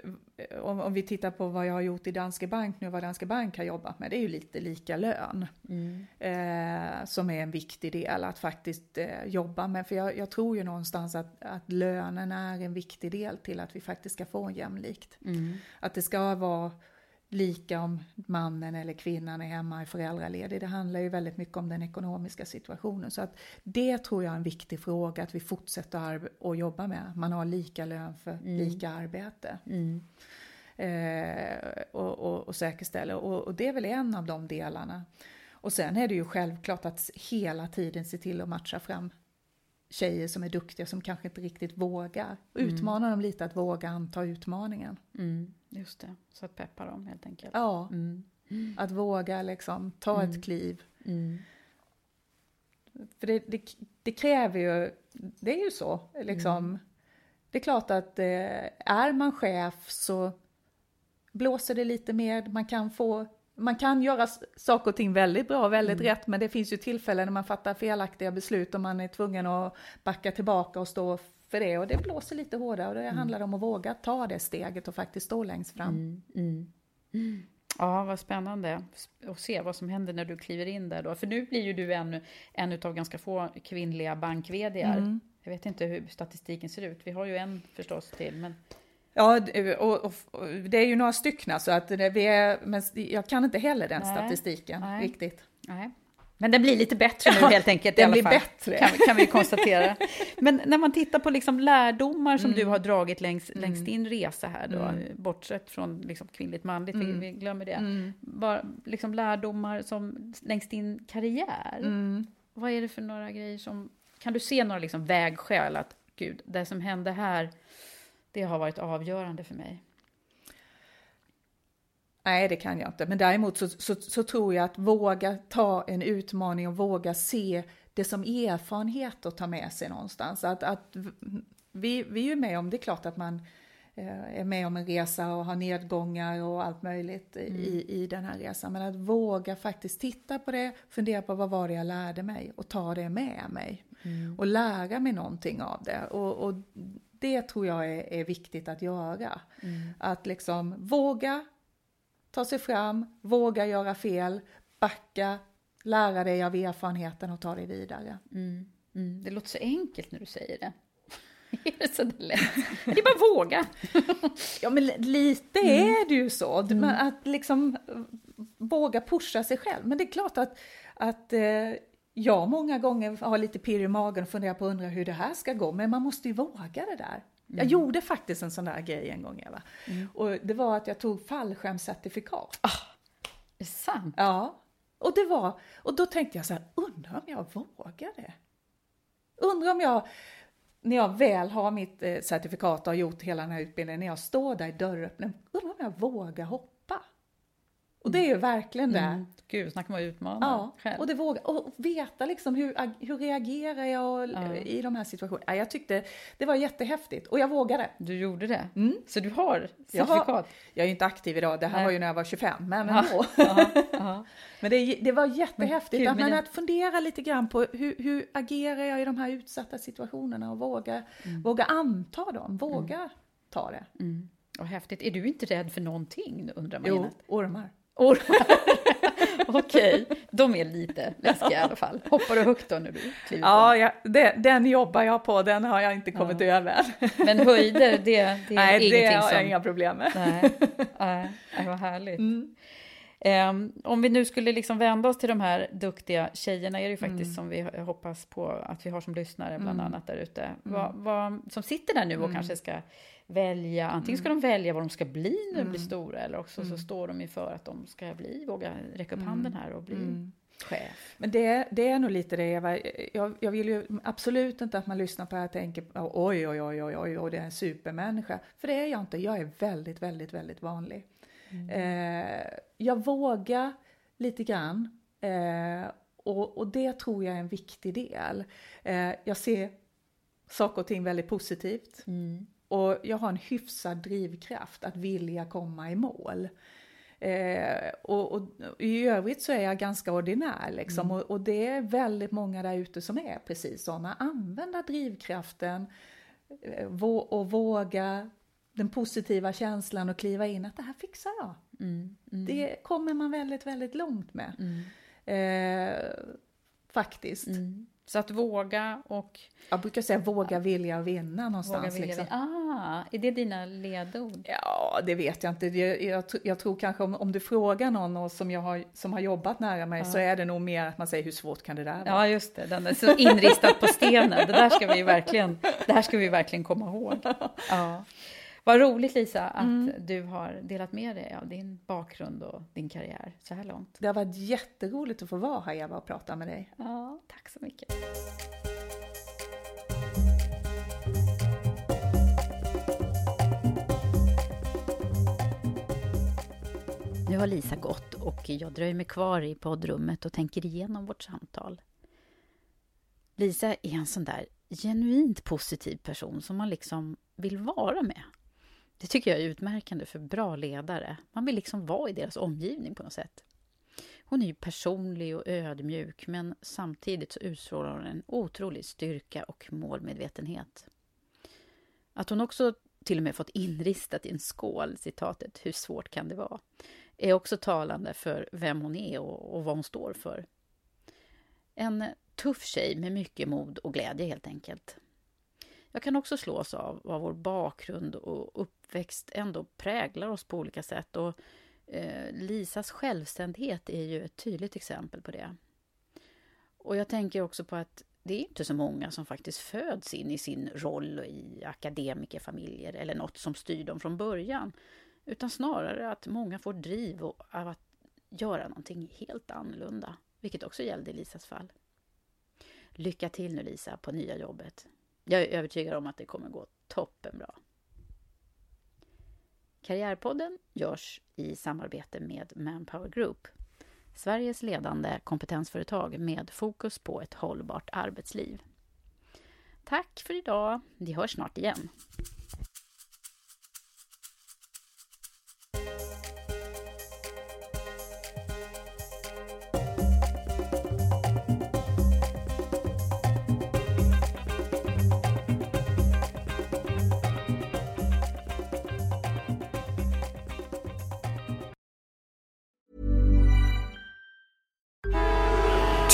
om, om, vi tittar på vad jag har gjort i Danske Bank nu, vad Danske Bank har jobbat med, det är ju lite lika lön. Mm. Eh, som är en viktig del att faktiskt eh, jobba med. För jag, jag, tror ju någonstans att, att lönen är en viktig del till att vi faktiskt ska få jämlikt. Mm. Att det ska vara lika om mannen eller kvinnan är hemma i föräldraledig. Det handlar ju väldigt mycket om den ekonomiska situationen. Så att det tror jag är en viktig fråga att vi fortsätter att jobba med. Man har lika lön för mm. lika arbete. Mm. Eh, och, och, och säkerställa. Och, och det är väl en av de delarna. Och sen är det ju självklart att hela tiden se till att matcha fram tjejer som är duktiga som kanske inte riktigt vågar. Mm. Utmana dem lite att våga anta utmaningen. Mm, just det, så att peppa dem helt enkelt. Ja, mm. att våga liksom ta ett mm. kliv. Mm. För det, det, det, kräver ju, det är ju så liksom. Mm. Det är klart att eh, är man chef så blåser det lite mer, man kan få man kan göra saker och ting väldigt bra och väldigt mm. rätt, men det finns ju tillfällen när man fattar felaktiga beslut och man är tvungen att backa tillbaka och stå för det. Och det blåser lite hårdare och det mm. handlar om att våga ta det steget och faktiskt stå längst fram. Mm. mm. Ja, vad spännande att se vad som händer när du kliver in där då. För nu blir ju du en, en av ganska få kvinnliga bank mm. Jag vet inte hur statistiken ser ut. Vi har ju en förstås till, men... Ja, och, och, och, det är ju några stycken så att vi är, men jag kan inte heller den Nej. statistiken Nej. riktigt. Nej. Men den blir lite bättre nu helt enkelt. Den blir bättre. Kan, kan vi konstatera. Men när man tittar på liksom lärdomar som mm. du har dragit längs, mm. längs din resa här då, mm. bortsett från liksom kvinnligt manligt, vi, mm. vi glömmer det. Mm. Bara liksom lärdomar som längs din karriär. Mm. Vad är det för några grejer som, kan du se några liksom vägskäl att gud, det som hände här det har varit avgörande för mig. Nej, det kan jag inte. Men däremot så, så, så, tror jag att våga ta en utmaning och våga se det som erfarenhet att ta med sig någonstans. Att, att vi, vi är ju med om, det är klart att man eh, är med om en resa och har nedgångar och allt möjligt mm. i, i den här resan. Men att våga faktiskt titta på det, fundera på vad var det jag lärde mig och ta det med mig. Mm. Och lära mig någonting av det. Och, och det tror jag är, är viktigt att göra. Mm. Att liksom våga ta sig fram, våga göra fel, backa, lära dig av erfarenheten och ta dig vidare. Mm. Mm. Det låter så enkelt när du säger det. är det så lätt? Det är bara att våga. ja, men lite mm. är det ju så. Mm. Att liksom våga pusha sig själv. Men det är klart att, att eh, jag många gånger har lite pirr i magen och funderar på undra hur det här ska gå, men man måste ju våga det där. Mm. Jag gjorde faktiskt en sån där grej en gång Eva. Mm. Och det var att jag tog fallskärmscertifikat. Ah, är det sant? Ja. Och det var, och då tänkte jag så här, undrar om jag vågar det? Undrar om jag, när jag väl har mitt eh, certifikat och har gjort hela den här utbildningen, när jag står där i dörröppningen, undrar om jag vågar hoppa? Och det är ju verkligen det. Mm. Gud, snacka om att utmana ja, själv. Och, det våga, och veta liksom hur, hur reagerar jag ja. i de här situationerna. Jag tyckte det var jättehäftigt och jag vågade. Du gjorde det? Mm. Så du har certifikat? Jag, har, jag är ju inte aktiv idag, det här Nej. var ju när jag var 25, men ändå. Aha, aha. men det, det var jättehäftigt men, att, att fundera lite grann på hur, hur agerar jag i de här utsatta situationerna och våga, mm. våga anta dem, våga mm. ta det. Mm. Och häftigt. Är du inte rädd för någonting, undrar man Jo, ormar. Ormar. Okej, okay. de är lite läskiga i alla fall. Hoppar du högt då när du kliver Ja, ja det, den jobbar jag på, den har jag inte kommit ja. över. Men höjder, det, det är Nej, ingenting det har jag inga problem med. Nej, nej, vad härligt. Mm. Um, om vi nu skulle liksom vända oss till de här duktiga tjejerna, är det ju faktiskt mm. som vi hoppas på att vi har som lyssnare, bland mm. annat där ute, mm. som sitter där nu och mm. kanske ska välja, antingen ska mm. de välja vad de ska bli när de blir mm. stora, eller också så mm. står de inför att de ska bli, våga räcka upp handen här och bli chef. Men det, det är nog lite det Eva, jag, jag vill ju absolut inte att man lyssnar på det här och tänker oj, oj, oj, oj, oj, oj, det är en supermänniska. För det är jag inte, jag är väldigt, väldigt, väldigt vanlig. Mm. Eh, jag vågar lite grann eh, och, och, det tror jag är en viktig del. Eh, jag ser saker och ting väldigt positivt. Mm. Och jag har en hyfsad drivkraft att vilja komma i mål. Eh, och, och, i övrigt så är jag ganska ordinär liksom. Mm. Och, och, det är väldigt många där ute som är precis sådana. Använda drivkraften eh, och våga den positiva känslan och kliva in att det här fixar jag. Mm, mm, Det kommer man väldigt, väldigt långt med. mm, Eh, faktiskt. mm. Så att våga och Jag brukar säga våga, vilja och vinna någonstans. våga vilja. liksom. Ah, är det dina ledord? Ja, det vet jag inte. Jag, jag, jag tror kanske om, om du frågar någon som, jag har, som har jobbat nära mig så är det nog mer att man säger hur svårt kan det där vara? Ja, just det. Den är så inristad på stenen. Det där ska vi verkligen, det här ska vi verkligen komma ihåg. Ja. Vad roligt Lisa att Mm. du har delat med dig av din bakgrund och din karriär så här långt. Det har varit jätteroligt att få vara här Eva och prata med dig. Ja, tack så mycket. Nu har Lisa gått och jag dröjer mig kvar i poddrummet och tänker igenom vårt samtal. Lisa är en sån där genuint positiv person som man liksom vill vara med. Det tycker jag är utmärkande för bra ledare. Man vill liksom vara i deras omgivning på något sätt. Hon är ju personlig och ödmjuk men samtidigt så utstrålar hon en otrolig styrka och målmedvetenhet. Att hon också till och med fått inristat i en skål citatet ”Hur svårt kan det vara?” är också talande för vem hon är och, och vad hon står för. En tuff tjej med mycket mod och glädje helt enkelt. Jag kan också slås av vad vår bakgrund och uppväxt ändå präglar oss på olika sätt och eh, Lisas självständighet är ju ett tydligt exempel på det. Och jag tänker också på att det är inte så många som faktiskt föds in i sin roll i akademikerfamiljer eller något som styr dem från början. Utan snarare att många får driv av att göra någonting helt annorlunda. Vilket också gällde i Lisas fall. Lycka till nu Lisa på nya jobbet. Jag är övertygad om att det kommer gå toppenbra. Karriärpodden görs i samarbete med Manpower Group. Sveriges ledande kompetensföretag med fokus på ett hållbart arbetsliv. Tack för idag. Vi hörs snart igen.